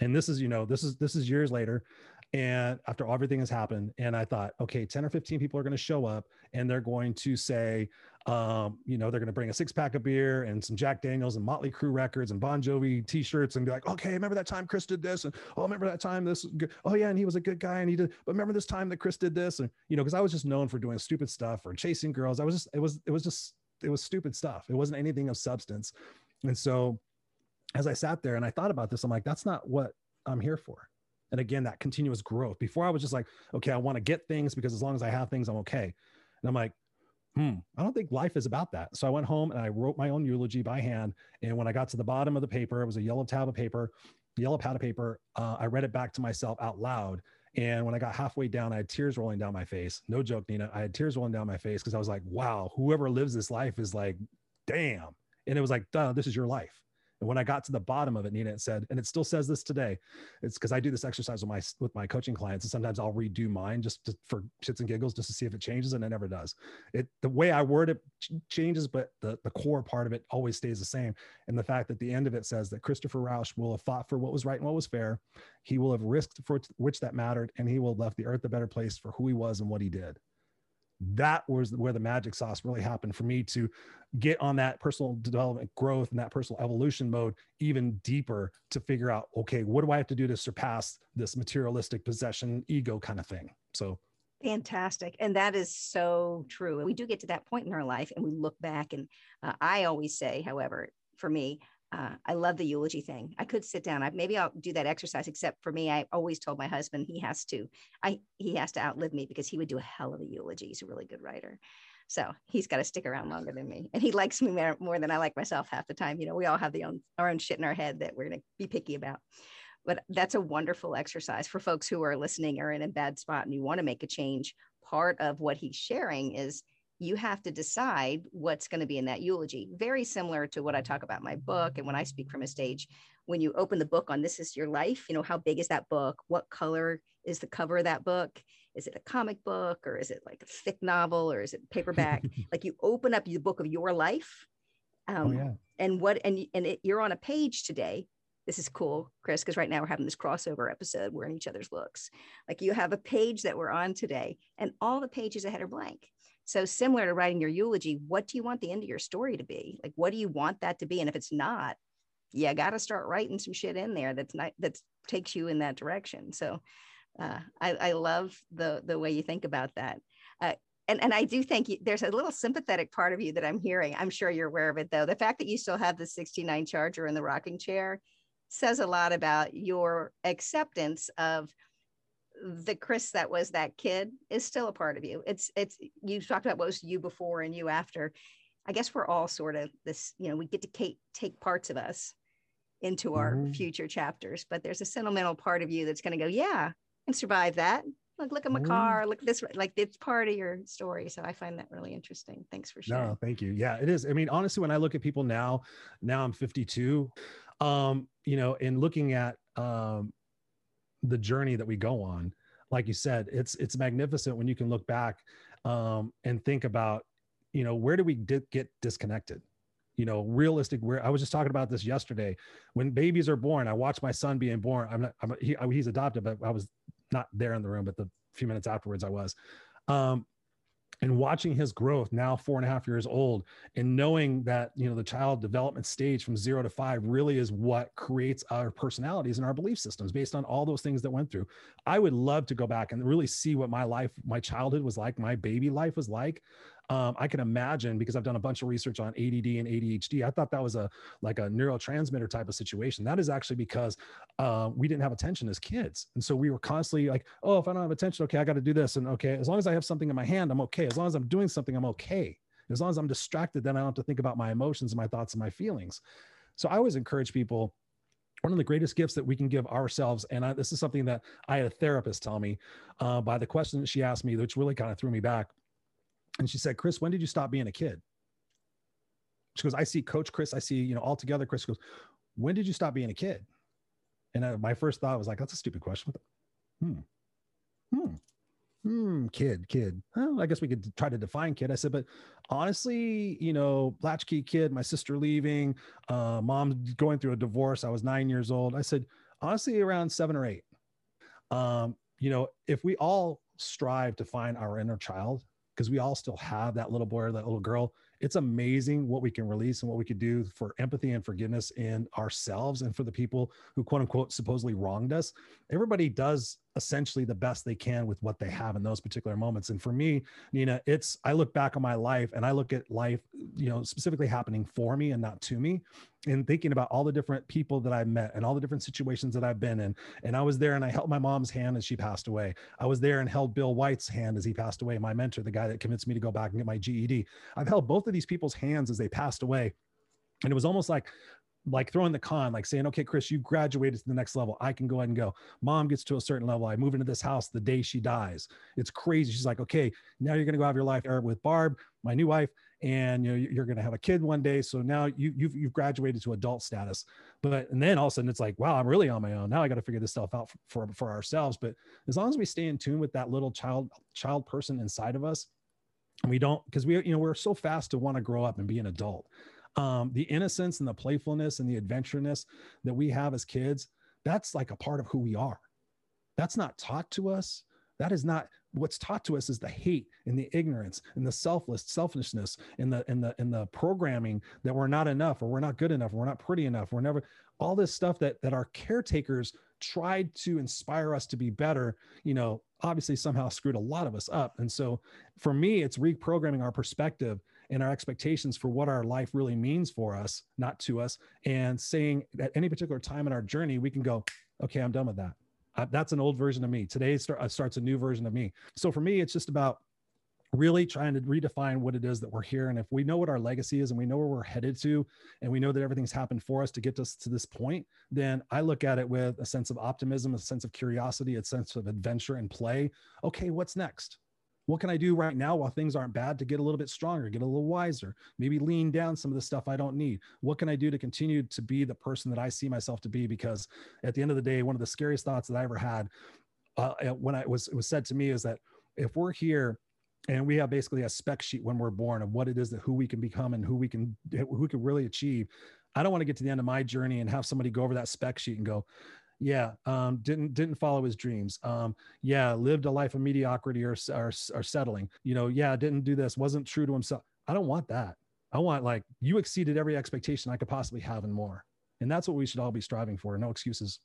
And this is, you know, this is this is years later and after everything has happened and i thought okay 10 or 15 people are going to show up and they're going to say um, you know they're going to bring a six pack of beer and some jack daniels and motley crue records and bon jovi t-shirts and be like okay remember that time chris did this? And oh remember that time this oh yeah and he was a good guy and he did but remember this time that chris did this and you know because i was just known for doing stupid stuff or chasing girls. I was just it was it was just it was stupid stuff. It wasn't anything of substance. And so as i sat there and i thought about this i'm like that's not what i'm here for And again, that continuous growth. Before I was just like, okay, I want to get things because as long as I have things, I'm okay. And I'm like, hmm, I don't think life is about that. So I went home and I wrote my own eulogy by hand. And when I got to the bottom of the paper, it was a yellow tab of paper, yellow pad of paper. Uh, I read it back to myself out loud. And when I got halfway down, I had tears rolling down my face. No joke, Nina. I had tears rolling down my face because I was like, wow, whoever lives this life is like, damn. And it was like, duh, this is your life. And when I got to the bottom of it, Nina, it said, and it still says this today. It's because I do this exercise with my with my coaching clients, and sometimes I'll redo mine just to, for shits and giggles, just to see if it changes, and it never does. It the way I word it changes, but the the core part of it always stays the same. And the fact that the end of it says that Christopher Rausch will have fought for what was right and what was fair, he will have risked for which that mattered, and he will have left the earth a better place for who he was and what he did that was where the magic sauce really happened for me to get on that personal development growth and that personal evolution mode even deeper to figure out okay what do i have to do to surpass this materialistic possession ego kind of thing? So fantastic. And that is so true. We do get to that point in our life and we look back and uh, i always say however for me uh, I love the eulogy thing. I could sit down. I, maybe I'll do that exercise. Except for me, I always told my husband he has to. I he has to outlive me because he would do a hell of a eulogy. He's a really good writer, so he's got to stick around longer than me. And he likes me more, than I like myself half the time. You know, we all have the own our own shit in our head that we're going to be picky about. But that's a wonderful exercise for folks who are listening or in a bad spot and you want to make a change. Part of what he's sharing is you have to decide what's going to be in that eulogy. Very similar to what I talk about in my book and when I speak from a stage. When you open the book on This Is Your Life, you know, how big is that book? What color is the cover of that book? Is it a comic book or is it like a thick novel or is it paperback? like you open up the book of your life. Oh, um, oh, yeah. And what, and, and it, you're on a page today this is cool, Chris, because right now we're having this crossover episode. We're in each other's looks. Like you have a page that we're on today, and all the pages ahead are blank. So similar to writing your eulogy, what do you want the end of your story to be? Like, what do you want that to be? And if it's not, you got to start writing some shit in there that's not that takes you in that direction. So uh, I, I love the the way you think about that. Uh, and, and I do think you, there's a little sympathetic part of you that I'm hearing. I'm sure you're aware of it though. The fact that you still have the 69 Charger in the rocking chair says a lot about your acceptance of the Chris that was that kid is still a part of you. It's it's you talked about what was you before and you after. I guess we're all sort of this, you know, we get to take, take parts of us into our mm-hmm. future chapters, but there's a sentimental part of you that's going to go, yeah, and survive that. Look, look at my mm-hmm. car. Look at this. Like it's part of your story. So I find that really interesting. Thanks for sharing. No, thank you. Yeah, it is. I mean, honestly, when I look at people now, now I'm 52, um, you know, and looking at um, the journey that we go on like you said it's it's magnificent when you can look back um, and think about you know where do we di- get disconnected? You know realistic where i was just talking about this yesterday. When babies are born i watch my son being born. I'm not I'm, he, he's adopted but i was not there in the room but the few minutes afterwards i was. Um, and watching his growth now four and a half years old and knowing that you know the child development stage from zero to five really is what creates our personalities and our belief systems based on all those things that went through. I would love to go back and really see what my life my childhood was like my baby life was like um, I can imagine because I've done a bunch of research on ADD and ADHD. I thought that was a like a neurotransmitter type of situation. That is actually because uh, we didn't have attention as kids, and so we were constantly like, "Oh, if I don't have attention, okay, I got to do this," and okay, as long as I have something in my hand, I'm okay. As long as I'm doing something, I'm okay. As long as I'm distracted, then I don't have to think about my emotions and my thoughts and my feelings. So I always encourage people one of the greatest gifts that we can give ourselves and I, this is something that i had a therapist tell me uh, by the question that she asked me which really kind of threw me back and she said, Chris, when did you stop being a kid? She goes, I see Coach Chris. I see, you know, all together. Chris goes, when did you stop being a kid? And my first thought was like, that's a stupid question. Hmm. Hmm. Hmm. Kid, kid. Well, I guess we could try to define kid. I said, but honestly, you know, latchkey kid, my sister leaving, uh, mom going through a divorce. I was nine years old. I said, honestly, around seven or eight. Um, you know, if we all strive to find our inner child because we all still have that little boy or that little girl. It's amazing what we can release and what we could do for empathy and forgiveness in ourselves and for the people who quote unquote supposedly wronged us. Everybody does essentially the best they can with what they have in those particular moments. And for me, Nina, it's I look back on my life and I look at life, you know, specifically happening for me and not to me, and thinking about all the different people that I met and all the different situations that I've been in. And I was there and I held my mom's hand as she passed away. I was there and held Bill White's hand as he passed away, my mentor, the guy that convinced me to go back and get my GED. I've held both of these people's hands as they passed away. And it was almost like like throwing the con, like saying, okay, Chris, you graduated to the next level. I can go ahead and go. Mom gets to a certain level. I move into this house the day she dies. It's crazy. She's like, okay, now you're going to go have your life with Barb, my new wife, and you know, you're going to have a kid one day. So now you, you've, you've graduated to adult status. But, and then all of a sudden it's like, wow, I'm really on my own. Now I got to figure this stuff out for, for, ourselves. But as long as we stay in tune with that little child, child person inside of us, we don't, because we, you know, we're so fast to want to grow up and be an adult um, the innocence and the playfulness and the adventureness that we have as kids, that's like a part of who we are. That's not taught to us. That is not what's taught to us is the hate and the ignorance and the selfless selfishness and the and the and the programming that we're not enough or we're not good enough, or we're not pretty enough, we're never all this stuff that that our caretakers tried to inspire us to be better, you know, obviously somehow screwed a lot of us up. And so for me, it's reprogramming our perspective and our expectations for what our life really means for us, not to us, and saying at any particular time in our journey, we can go, okay, I'm done with that. Uh, that's an old version of me. Today start, uh, starts a new version of me. So for me, it's just about really trying to redefine what it is that we're here. And if we know what our legacy is and we know where we're headed to, and we know that everything's happened for us to get us to this point, then I look at it with a sense of optimism, a sense of curiosity, a sense of adventure and play. Okay, what's next? What can I do right now while things aren't bad to get a little bit stronger, get a little wiser, maybe lean down some of the stuff I don't need? What can I do to continue to be the person that I see myself to be? Because at the end of the day, one of the scariest thoughts that I ever had uh, when I was it was said to me is that if we're here and we have basically a spec sheet when we're born of what it is that who we can become and who we can who we can really achieve. I don't want to get to the end of my journey and have somebody go over that spec sheet and go, yeah um, didn't didn't follow his dreams um, yeah lived a life of mediocrity or, or, or settling you know yeah didn't do this wasn't true to himself. I don't want that. I want like you exceeded every expectation i could possibly have and more. And that's what we should all be striving for. No excuses.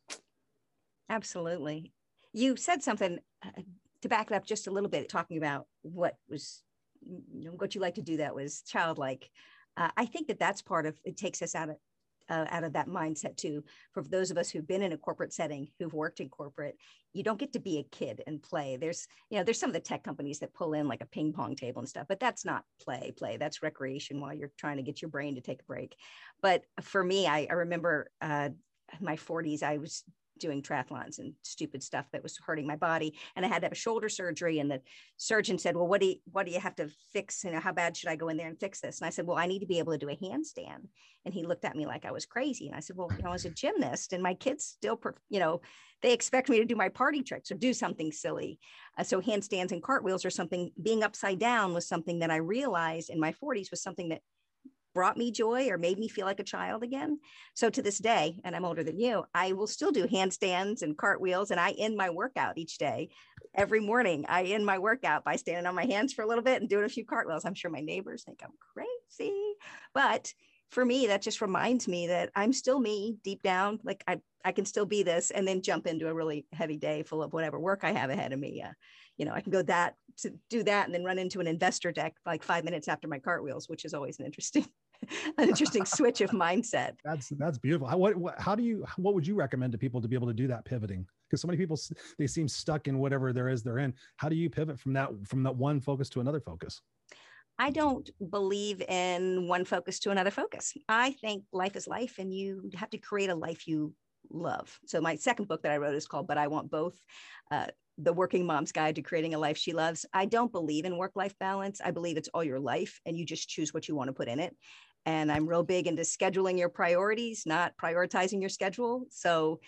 Absolutely. You said something uh, to back it up just a little bit talking about what was you know what you like to do that was childlike. Uh, i think that that's part of it takes us out of uh, out of that mindset too. For those of us who've been in a corporate setting, who've worked in corporate, you don't get to be a kid and play. There's, you know, there's some of the tech companies that pull in like a ping pong table and stuff, but that's not play, play. That's recreation while you're trying to get your brain to take a break. But for me, I, I remember uh, my 40s, I was doing triathlons and stupid stuff that was hurting my body. And i had to have a shoulder surgery and the surgeon said well what do you what do you have to fix? You know how bad should i go in there and fix this? And i said well i need to be able to do a handstand. And he looked at me like i was crazy. And i said well you know as a gymnast and my kids still you know they expect me to do my party tricks or do something silly. Uh, so handstands and cartwheels are something being upside down was something that i realized in my 40s was something that brought me joy or made me feel like a child again. So to this day, and I'm older than you, I will still do handstands and cartwheels. And I end my workout each day. Every morning, I end my workout by standing on my hands for a little bit and doing a few cartwheels. I'm sure my neighbors think I'm crazy, but for me, that just reminds me that I'm still me deep down. Like I, I can still be this and then jump into a really heavy day full of whatever work I have ahead of me. Uh, you know, I can go that to do that and then run into an investor deck like five minutes after my cartwheels, which is always an interesting an interesting switch of mindset. That's that's beautiful. How, what, what, how do you what would you recommend to people to be able to do that pivoting? Because so many people they seem stuck in whatever there is they're in. How do you pivot from that from that one focus to another focus? I don't believe in one focus to another focus. I think life is life, and you have to create a life you love. So my second book that I wrote is called "But I Want Both." Uh, the working mom's guide to creating a life she loves. I don't believe in work life balance. I believe it's all your life and you just choose what you want to put in it. And I'm real big into scheduling your priorities, not prioritizing your schedule. So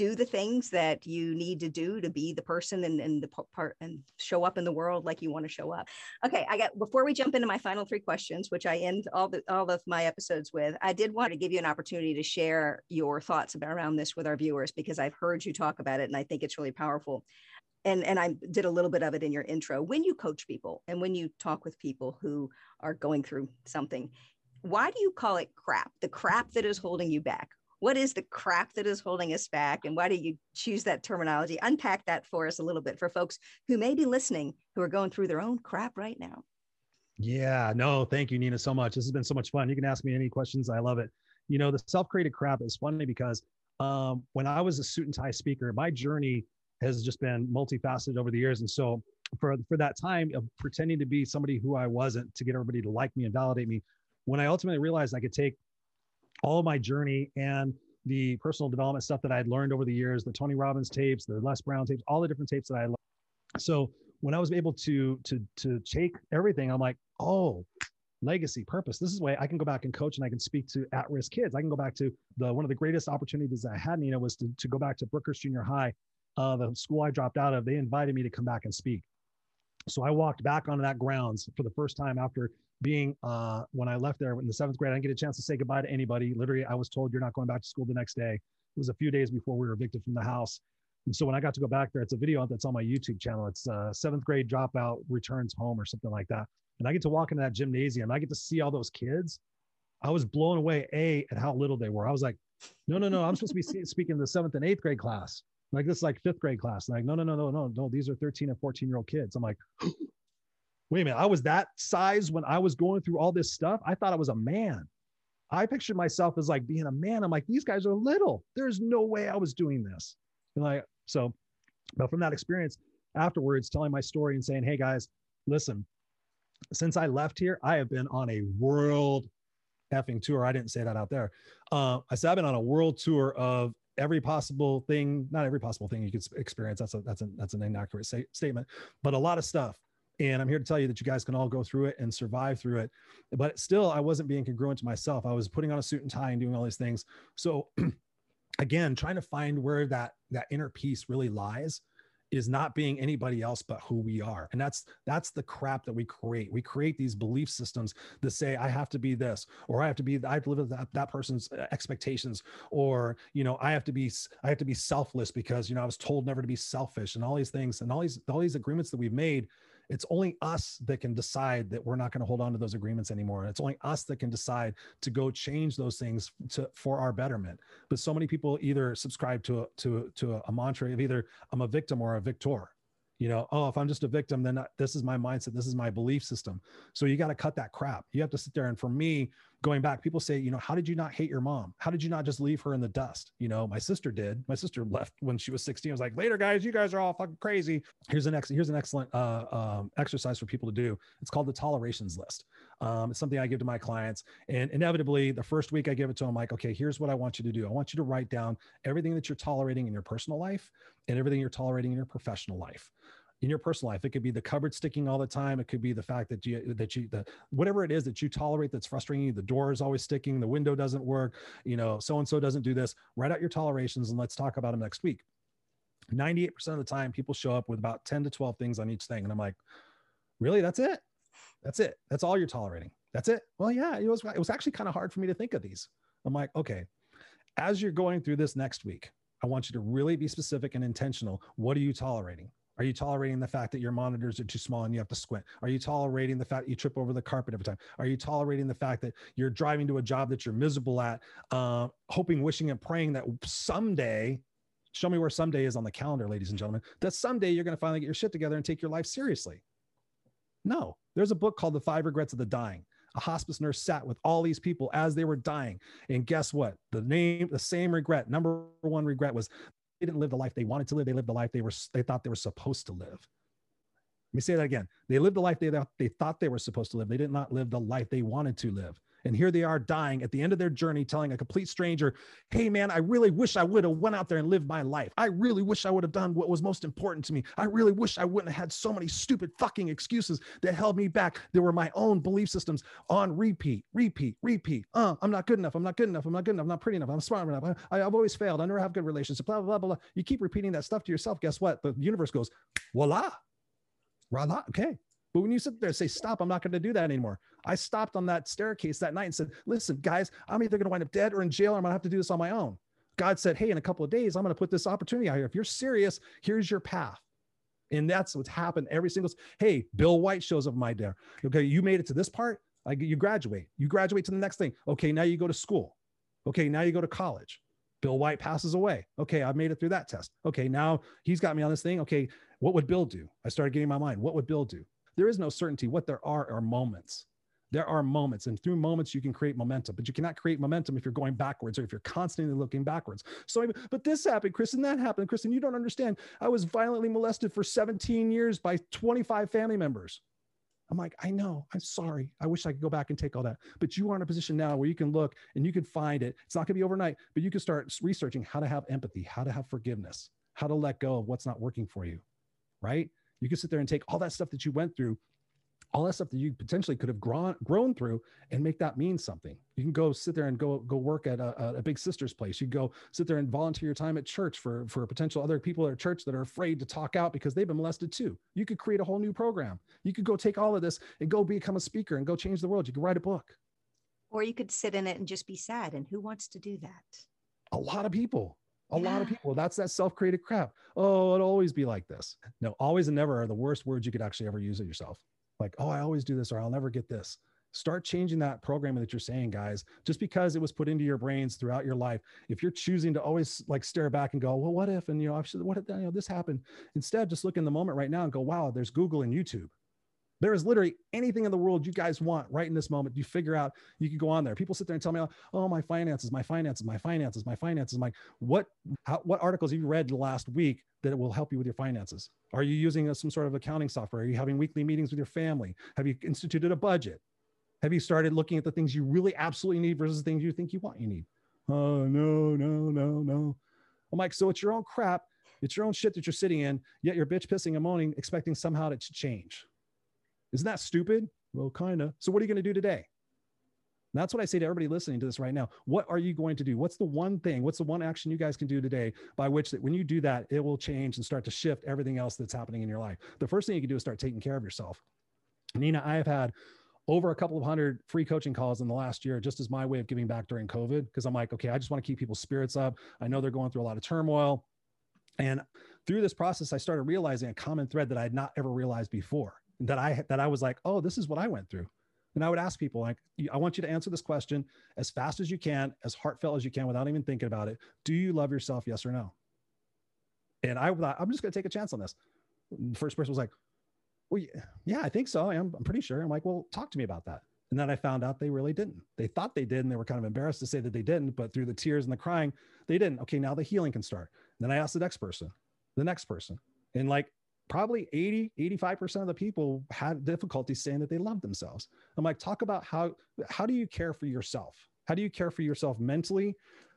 do the things that you need to do to be the person and, and the part and show up in the world like you want to show up. Okay, I got before we jump into my final three questions, which I end all the all of my episodes with, I did want to give you an opportunity to share your thoughts about around this with our viewers because I've heard you talk about it and I think it's really powerful. And, and I did a little bit of it in your intro. When you coach people and when you talk with people who are going through something, why do you call it crap? The crap that is holding you back. what is the crap that is holding us back? And why do you choose that terminology? Unpack that for us a little bit for folks who may be listening who are going through their own crap right now. Yeah, no, thank you, Nina, so much. This has been so much fun. You can ask me any questions. I love it. You know, the self created crap is funny because um, when I was a suit and tie speaker, my journey has just been multifaceted over the years. And so for, for that time of pretending to be somebody who I wasn't to get everybody to like me and validate me, when I ultimately realized I could take all of my journey and the personal development stuff that I had learned over the years, the Tony Robbins tapes, the Les Brown tapes, all the different tapes that I learned. So when I was able to to to take everything, I'm like, oh, legacy, purpose. This is way I can go back and coach and I can speak to at-risk kids. I can go back to the one of the greatest opportunities I had, Nina, was to, to go back to Brookhurst Junior High, uh, the school I dropped out of. They invited me to come back and speak. So I walked back onto that grounds for the first time after being uh, when I left there in the seventh grade. I didn't get a chance to say goodbye to anybody. Literally, I was told you're not going back to school the next day. It was a few days before we were evicted from the house. And so when I got to go back there, it's a video that's on my YouTube channel. It's uh, seventh grade dropout returns home or something like that. And I get to walk into that gymnasium. I get to see all those kids. I was blown away, A, at how little they were. I was like, no, no, no, I'm supposed to be speaking to the seventh and eighth grade class. Like this is like fifth grade class. Like, no, no, no, no, no, no. These are 13 and 14 year old kids. I'm like, wait a minute. I was that size when I was going through all this stuff. I thought I was a man. I pictured myself as like being a man. I'm like, these guys are little. There's no way I was doing this. And like, so, but from that experience afterwards, telling my story and saying, hey guys, listen, since I left here, I have been on a world effing tour. I didn't say that out there. Uh, I said I've been on a world tour of every possible thing, not every possible thing you could experience. That's a that's a that's an inaccurate say, statement, but a lot of stuff. And I'm here to tell you that you guys can all go through it and survive through it. But still, I wasn't being congruent to myself. I was putting on a suit and tie and doing all these things. So again, trying to find where that that inner peace really lies is not being anybody else but who we are and that's that's the crap that we create we create these belief systems that say i have to be this or i have to be i have to live with that, that person's uh, expectations or you know i have to be i have to be selfless because you know i was told never to be selfish and all these things and all these all these agreements that we've made it's only us that can decide that we're not going to hold on to those agreements anymore. And it's only us that can decide to go change those things to for our betterment. But so many people either subscribe to a, to to a mantra of either I'm a victim or a victor you know oh if i'm just a victim then this is my mindset this is my belief system so you got to cut that crap you have to sit there and for me going back people say you know how did you not hate your mom? How did you not just leave her in the dust? You know my sister did. My sister left when she was 16 i was like later guys you guys are all fucking crazy. Here's an ex- here's an excellent uh, um, exercise for people to do. It's called the tolerations list. Um, it's something i give to my clients and inevitably the first week i give it to them like okay here's what i want you to do. I want you to write down everything that you're tolerating in your personal life and everything you're tolerating in your professional life in your personal life. It could be the cupboard sticking all the time. It could be the fact that you that you the whatever it is that you tolerate that's frustrating you. The door is always sticking. The window doesn't work. You know, so and so doesn't do this. Write out your tolerations and let's talk about them next week. 98% of the time, people show up with about 10 to 12 things on each thing, and I'm like, really? That's it? That's it? That's all you're tolerating? That's it? Well, yeah. It was it was actually kind of hard for me to think of these. I'm like, okay, as you're going through this next week, I want you to really be specific and intentional. What are you tolerating? Are you tolerating the fact that your monitors are too small and you have to squint? Are you tolerating the fact you trip over the carpet every time? Are you tolerating the fact that you're driving to a job that you're miserable at, uh, hoping, wishing, and praying that someday, show me where someday is on the calendar, ladies and gentlemen, that someday you're going to finally get your shit together and take your life seriously? No, there's a book called The Five Regrets of the Dying. A hospice nurse sat with all these people as they were dying. And guess what? The name, the same regret, number one regret was didn't live the life they wanted to live. They lived the life they were they thought they were supposed to live. Let me say that again. They lived the life they, they thought they were supposed to live. They did not live the life they wanted to live. And here they are dying at the end of their journey, telling a complete stranger, Hey man, I really wish I would have went out there and lived my life. I really wish I would have done what was most important to me. I really wish I wouldn't have had so many stupid fucking excuses that held me back. There were my own belief systems on repeat, repeat, repeat. Uh, I'm not good enough. I'm not good enough. I'm not good enough. I'm not pretty enough. I'm smart enough. I, have always failed. I never have good relationships. Blah, blah, blah, blah. You keep repeating that stuff to yourself. Guess what? The universe goes, voila. Voila. Okay. But when you sit there and say, stop, I'm not going to do that anymore. I stopped on that staircase that night and said, listen, guys, I'm either going to wind up dead or in jail or I'm going to have to do this on my own. God said, hey, in a couple of days, I'm going to put this opportunity out here. If you're serious, here's your path. And that's what's happened every single. Hey, Bill White shows up my there. Okay, you made it to this part. Like you graduate. You graduate to the next thing. Okay, now you go to school. Okay, now you go to college. Bill White passes away. Okay, I made it through that test. Okay, now he's got me on this thing. Okay, what would Bill do? I started getting my mind. What would Bill do? There is no certainty. What there are are moments. There are moments, and through moments, you can create momentum, but you cannot create momentum if you're going backwards or if you're constantly looking backwards. So, but this happened, Kristen, that happened, Kristen. You don't understand. I was violently molested for 17 years by 25 family members. I'm like, I know, I'm sorry. I wish I could go back and take all that. But you are in a position now where you can look and you can find it. It's not going to be overnight, but you can start researching how to have empathy, how to have forgiveness, how to let go of what's not working for you, right? You can sit there and take all that stuff that you went through all that stuff that you potentially could have grown grown through and make that mean something. You can go sit there and go go work at a, a big sister's place. You go sit there and volunteer your time at church for for potential other people at church that are afraid to talk out because they've been molested too. You could create a whole new program. You could go take all of this and go become a speaker and go change the world. You could write a book. Or you could sit in it and just be sad. And who wants to do that? A lot of people. A yeah. lot of people. That's that self-created crap. Oh, it'll always be like this. No, always and never are the worst words you could actually ever use of yourself like, oh, I always do this or I'll never get this. Start changing that programming that you're saying, guys. Just because it was put into your brains throughout your life, if you're choosing to always like stare back and go, well, what if? And you know, what if you know this happened? Instead, just look in the moment right now and go, wow, there's Google and YouTube. There is literally anything in the world you guys want right in this moment. You figure out, you can go on there. People sit there and tell me, oh, my finances, my finances, my finances, my finances. My what, how, what articles have you read last week that will help you with your finances? Are you using some sort of accounting software? Are you having weekly meetings with your family? Have you instituted a budget? Have you started looking at the things you really absolutely need versus the things you think you want you need? Oh, no, no, no, no. I'm like, so it's your own crap. It's your own shit that you're sitting in, yet you're bitch pissing and moaning, expecting somehow to change. Isn't that stupid? Well, kind of. So, what are you going to do today? And that's what I say to everybody listening to this right now. What are you going to do? What's the one thing? What's the one action you guys can do today by which that when you do that, it will change and start to shift everything else that's happening in your life? The first thing you can do is start taking care of yourself. Nina, I have had over a couple of hundred free coaching calls in the last year, just as my way of giving back during COVID. Because I'm like, okay, I just want to keep people's spirits up. I know they're going through a lot of turmoil. And through this process, I started realizing a common thread that I had not ever realized before. That I that I was like, oh, this is what I went through. And I would ask people, like, I want you to answer this question as fast as you can, as heartfelt as you can, without even thinking about it. Do you love yourself? Yes or no? And I thought, I'm just going to take a chance on this. The first person was like, well, yeah, I think so. I'm, I'm pretty sure. I'm like, well, talk to me about that. And then I found out they really didn't. They thought they did, and they were kind of embarrassed to say that they didn't. But through the tears and the crying, they didn't. Okay, now the healing can start. And then I asked the next person, the next person. And like probably 80 85% of the people had difficulty saying that they love themselves. I'm like talk about how how do you care for yourself? How do you care for yourself mentally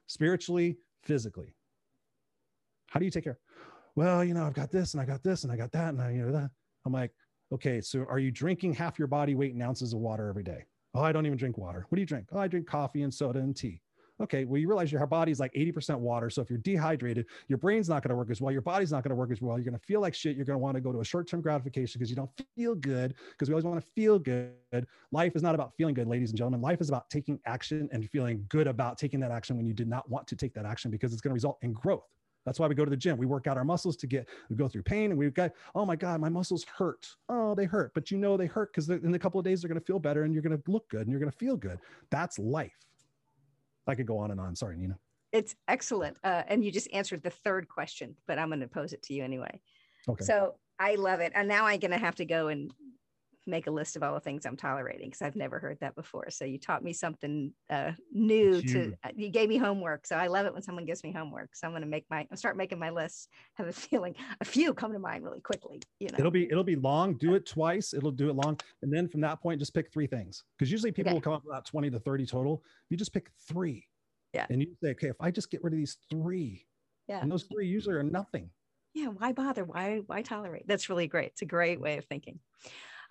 spiritually physically? How do you take care? Well you know i've got this and i got this and i got that and i you know that. I'm like okay so are you drinking half your body weight in ounces of water every day? Oh i don't even drink water. What do you drink? Oh i drink coffee and soda and tea Okay, well, you realize your body is like 80% water. So if you're dehydrated, your brain's not going to work as well. Your body's not going to work as well. You're going to feel like shit. You're going to want to go to a short term gratification because you don't feel good because we always want to feel good. Life is not about feeling good, ladies and gentlemen. Life is about taking action and feeling good about taking that action when you did not want to take that action because it's going to result in growth. That's why we go to the gym. We work out our muscles to get, we go through pain and we've got, oh my God, my muscles hurt. Oh, they hurt. But you know they hurt because in a couple of days they're going to feel better and you're going to look good and you're going to feel good. That's life. I could go on and on. Sorry, Nina. It's excellent. Uh, and you just answered the third question, but I'm going to pose it to you anyway. Okay. So I love it. And now I'm going to have to go and make a list of all the things I'm tolerating because I've never heard that before. So you taught me something uh, new to, uh, you gave me homework. So I love it when someone gives me homework. So I'm going to make my, I'll start making my list, have a feeling, a few come to mind really quickly. You know, it'll be, it'll be long, do it twice. It'll do it long. And then from that point, just pick three things. Cause usually people okay. will come up with about 20 to 30 total. You just pick three. Yeah. And you say, okay, if I just get rid of these three, yeah. and those three usually are nothing. Yeah. Why bother? Why, why tolerate? That's really great. It's a great way of thinking.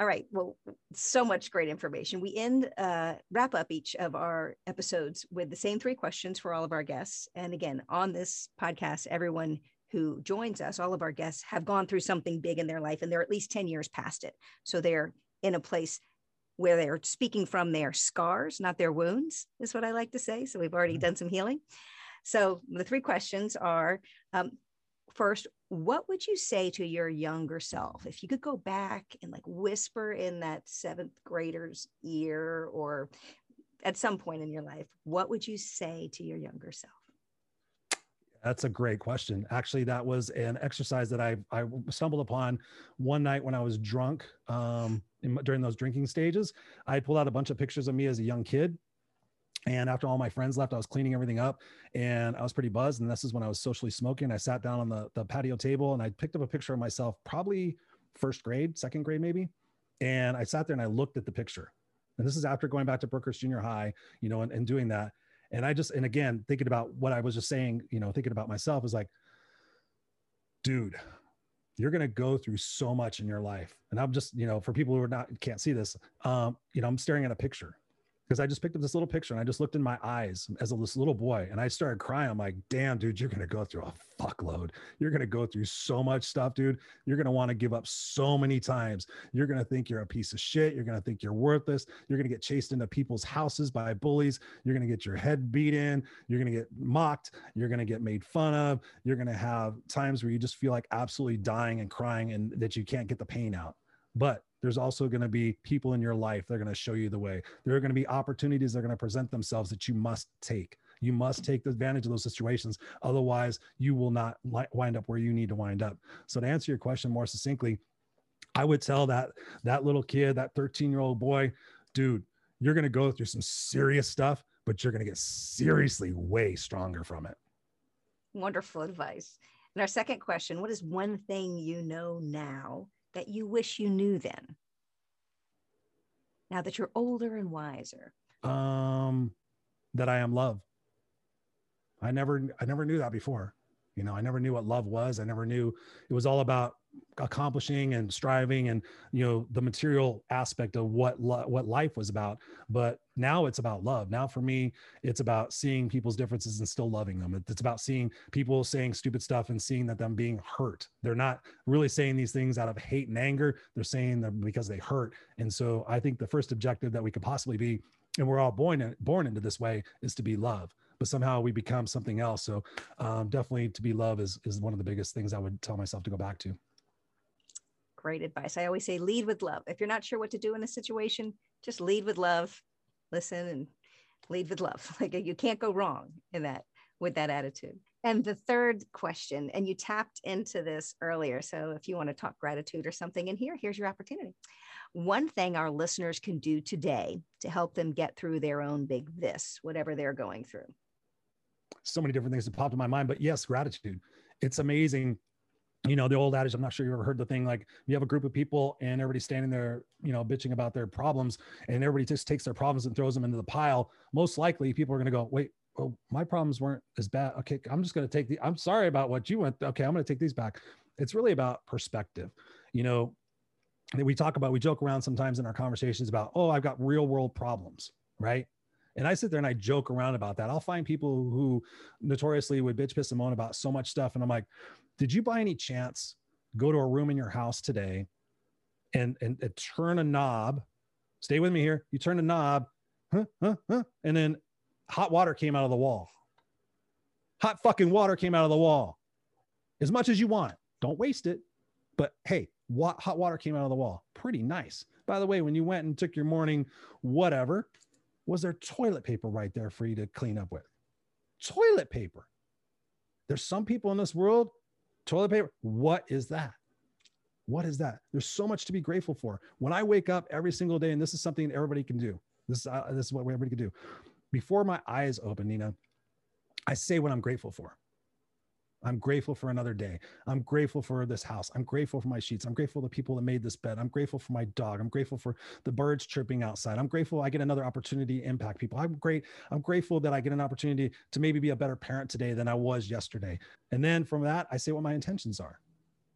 All right. Well, so much great information. We end, uh, wrap up each of our episodes with the same three questions for all of our guests. And again, on this podcast, everyone who joins us, all of our guests have gone through something big in their life and they're at least 10 years past it. So they're in a place where they're speaking from their scars, not their wounds, is what I like to say. So we've already mm-hmm. done some healing. So the three questions are um, first, what would you say to your younger self if you could go back and like whisper in that seventh grader's ear or at some point in your life, what would you say to your younger self? That's a great question. Actually, that was an exercise that I I stumbled upon one night when I was drunk um, in, during those drinking stages. I pulled out a bunch of pictures of me as a young kid. And after all my friends left, I was cleaning everything up and I was pretty buzzed. And this is when I was socially smoking. I sat down on the, the patio table and I picked up a picture of myself, probably first grade, second grade, maybe. And I sat there and I looked at the picture. And this is after going back to Brookhurst Junior High, you know, and, and doing that and i just and again thinking about what i was just saying you know thinking about myself is like dude you're going to go through so much in your life and i'm just you know for people who are not can't see this um you know i'm staring at a picture because I just picked up this little picture and I just looked in my eyes as a this little boy and I started crying. I'm like, damn, dude, you're gonna go through a fuckload. You're gonna go through so much stuff, dude. You're gonna want to give up so many times. You're gonna think you're a piece of shit. You're gonna think you're worthless. You're gonna get chased into people's houses by bullies. You're gonna get your head beat in. You're gonna get mocked. You're gonna get made fun of. You're gonna have times where you just feel like absolutely dying and crying and that you can't get the pain out. But there's also going to be people in your life that are going to show you the way. There are going to be opportunities that are going to present themselves that you must take. You must take advantage of those situations. Otherwise, you will not wind up where you need to wind up. So to answer your question more succinctly, I would tell that that little kid, that 13 year old boy, dude, you're going to go through some serious stuff, but you're going to get seriously way stronger from it. Wonderful advice. And our second question What is one thing you know now that you wish you knew then? Now that you're older and wiser. Um, that I am love. I never, I never knew that before. You know, I never knew what love was. I never knew it was all about accomplishing and striving and you know the material aspect of what lo- what life was about. But now it's about love. Now for me it's about seeing people's differences and still loving them. It's about seeing people saying stupid stuff and seeing that them being hurt. They're not really saying these things out of hate and anger. They're saying them because they hurt. And so i think the first objective that we could possibly be and we're all born born into this way is to be love. But somehow we become something else. So um, definitely to be love is is one of the biggest things i would tell myself to go back to great advice. I always say lead with love. If you're not sure what to do in a situation, just lead with love, listen and lead with love. Like you can't go wrong in that with that attitude. And the third question, and you tapped into this earlier. So if you want to talk gratitude or something in here, here's your opportunity. One thing our listeners can do today to help them get through their own big this, whatever they're going through. So many different things that popped in my mind, but yes, gratitude. It's amazing you know the old adage i'm not sure you ever heard the thing like you have a group of people and everybody's standing there you know bitching about their problems and everybody just takes their problems and throws them into the pile most likely people are going to go wait oh my problems weren't as bad okay i'm just going to take the i'm sorry about what you went okay i'm going to take these back it's really about perspective you know we talk about we joke around sometimes in our conversations about oh i've got real world problems right and I sit there and I joke around about that. I'll find people who notoriously would bitch, piss, and moan about so much stuff. And I'm like, did you by any chance go to a room in your house today and, and, and turn a knob? Stay with me here. You turn a knob, huh, huh, huh, and then hot water came out of the wall. Hot fucking water came out of the wall. As much as you want. Don't waste it. But hey, hot water came out of the wall. Pretty nice. By the way, when you went and took your morning whatever, was there toilet paper right there for you to clean up with? Toilet paper. There's some people in this world Toilet paper, what is that? What is that? There's so much to be grateful for. When I wake up every single day, and this is something everybody can do. This is uh, this is what everybody can do. Before my eyes open, Nina, I say what I'm grateful for. I'm grateful for another day. I'm grateful for this house. I'm grateful for my sheets. I'm grateful for the people that made this bed. I'm grateful for my dog. I'm grateful for the birds chirping outside. I'm grateful I get another opportunity to impact people. I'm great. I'm grateful that I get an opportunity to maybe be a better parent today than I was yesterday. And then from that, I say what my intentions are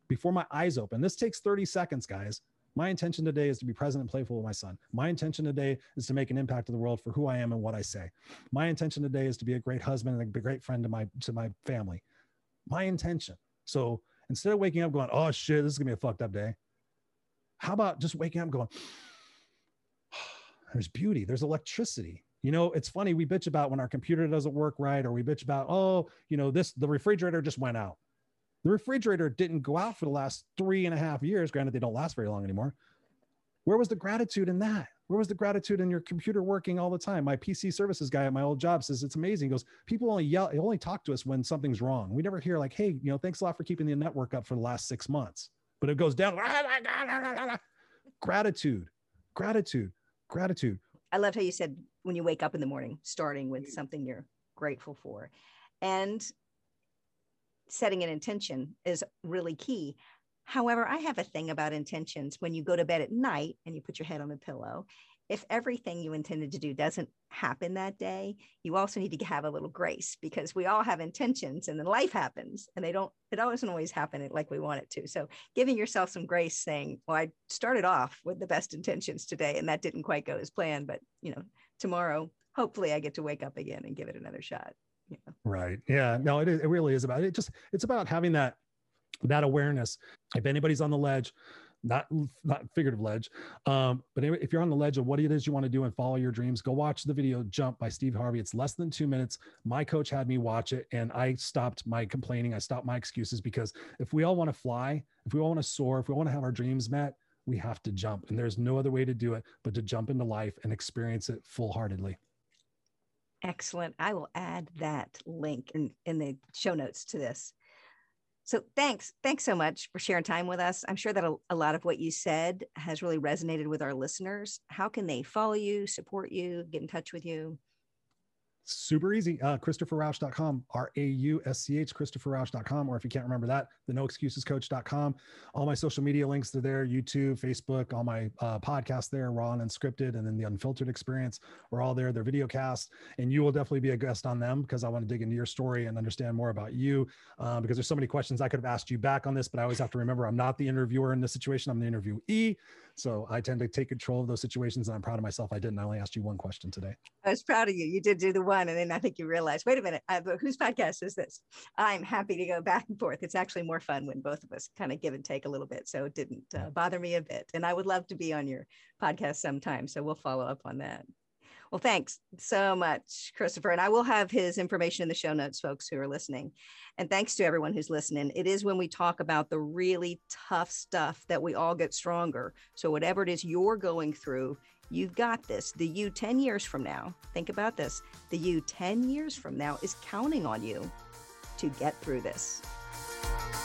before my eyes open. This takes 30 seconds, guys. My intention today is to be present and playful with my son. My intention today is to make an impact to the world for who I am and what I say. My intention today is to be a great husband and a great friend to my to my family my intention. So instead of waking up going, oh shit, this is gonna be a fucked up day. How about just waking up going, there's beauty, there's electricity. You know, it's funny, we bitch about when our computer doesn't work right, or we bitch about, oh, you know, this, the refrigerator just went out. The refrigerator didn't go out for the last three and a half years. Granted, they don't last very long anymore. Where was the gratitude in that? Where was the gratitude in your computer working all the time? My PC services guy at my old job says it's amazing. He goes, people only yell, they only talk to us when something's wrong. We never hear like, hey, you know, thanks a lot for keeping the network up for the last six months. But it goes down. gratitude, gratitude, gratitude. I loved how you said when you wake up in the morning, starting with mm. something you're grateful for. And setting an intention is really key. However, I have a thing about intentions. When you go to bed at night and you put your head on the pillow, if everything you intended to do doesn't happen that day, you also need to have a little grace because we all have intentions and then life happens and they don't, it doesn't always happen like we want it to. So giving yourself some grace saying, well, I started off with the best intentions today and that didn't quite go as planned, but you know, tomorrow, hopefully I get to wake up again and give it another shot. Right. Yeah. No, it, it really is about it. Just, it's about having that that awareness. If anybody's on the ledge, not not figurative ledge, um, but if you're on the ledge of what it is you want to do and follow your dreams, go watch the video "Jump" by Steve Harvey. It's less than two minutes. My coach had me watch it, and I stopped my complaining. I stopped my excuses because if we all want to fly, if we all want to soar, if we want to have our dreams met, we have to jump, and there's no other way to do it but to jump into life and experience it full heartedly. Excellent. I will add that link in, in the show notes to this. So thanks. Thanks so much for sharing time with us. I'm sure that a, a, lot of what you said has really resonated with our listeners. How can they follow you, support you, get in touch with you? Super easy. Uh, ChristopherRausch.com, R A U S C H, ChristopherRausch.com. Or if you can't remember that, the noexcusescoach.com. All my social media links are there YouTube, Facebook, all my uh, podcasts there, raw and unscripted, and then the unfiltered experience are all there. They're video casts. And you will definitely be a guest on them because I want to dig into your story and understand more about you uh, because there's so many questions I could have asked you back on this, but I always have to remember I'm not the interviewer in this situation, I'm the interviewee. So I tend to take control of those situations, and I'm proud of myself. I didn't. I only asked you one question today. I was proud of you. You did do the one, and then I think you realized, wait a minute, uh, whose podcast is this? I'm happy to go back and forth. It's actually more fun when both of us kind of give and take a little bit. So it didn't uh, bother me a bit, and I would love to be on your podcast sometime. So we'll follow up on that. Well, thanks so much, Christopher. And I will have his information in the show notes, folks who are listening. And thanks to everyone who's listening. It is when we talk about the really tough stuff that we all get stronger. So, whatever it is you're going through, you've got this. The you 10 years from now, think about this the you 10 years from now is counting on you to get through this.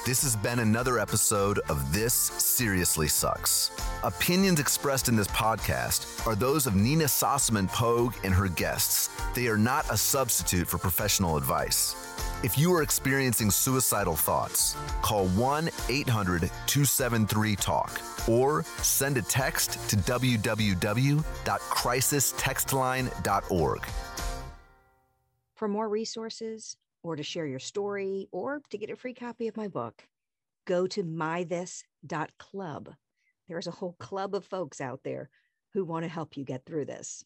This has been another episode of This Seriously Sucks. Opinions expressed in this podcast are those of Nina Sossamon Pogue and her guests. They are not a substitute for professional advice. If you are experiencing suicidal thoughts, call 1 800 273 TALK or send a text to www.crisistextline.org. For more resources, or to share your story, or to get a free copy of my book, go to mythis.club. There is a whole club of folks out there who want to help you get through this.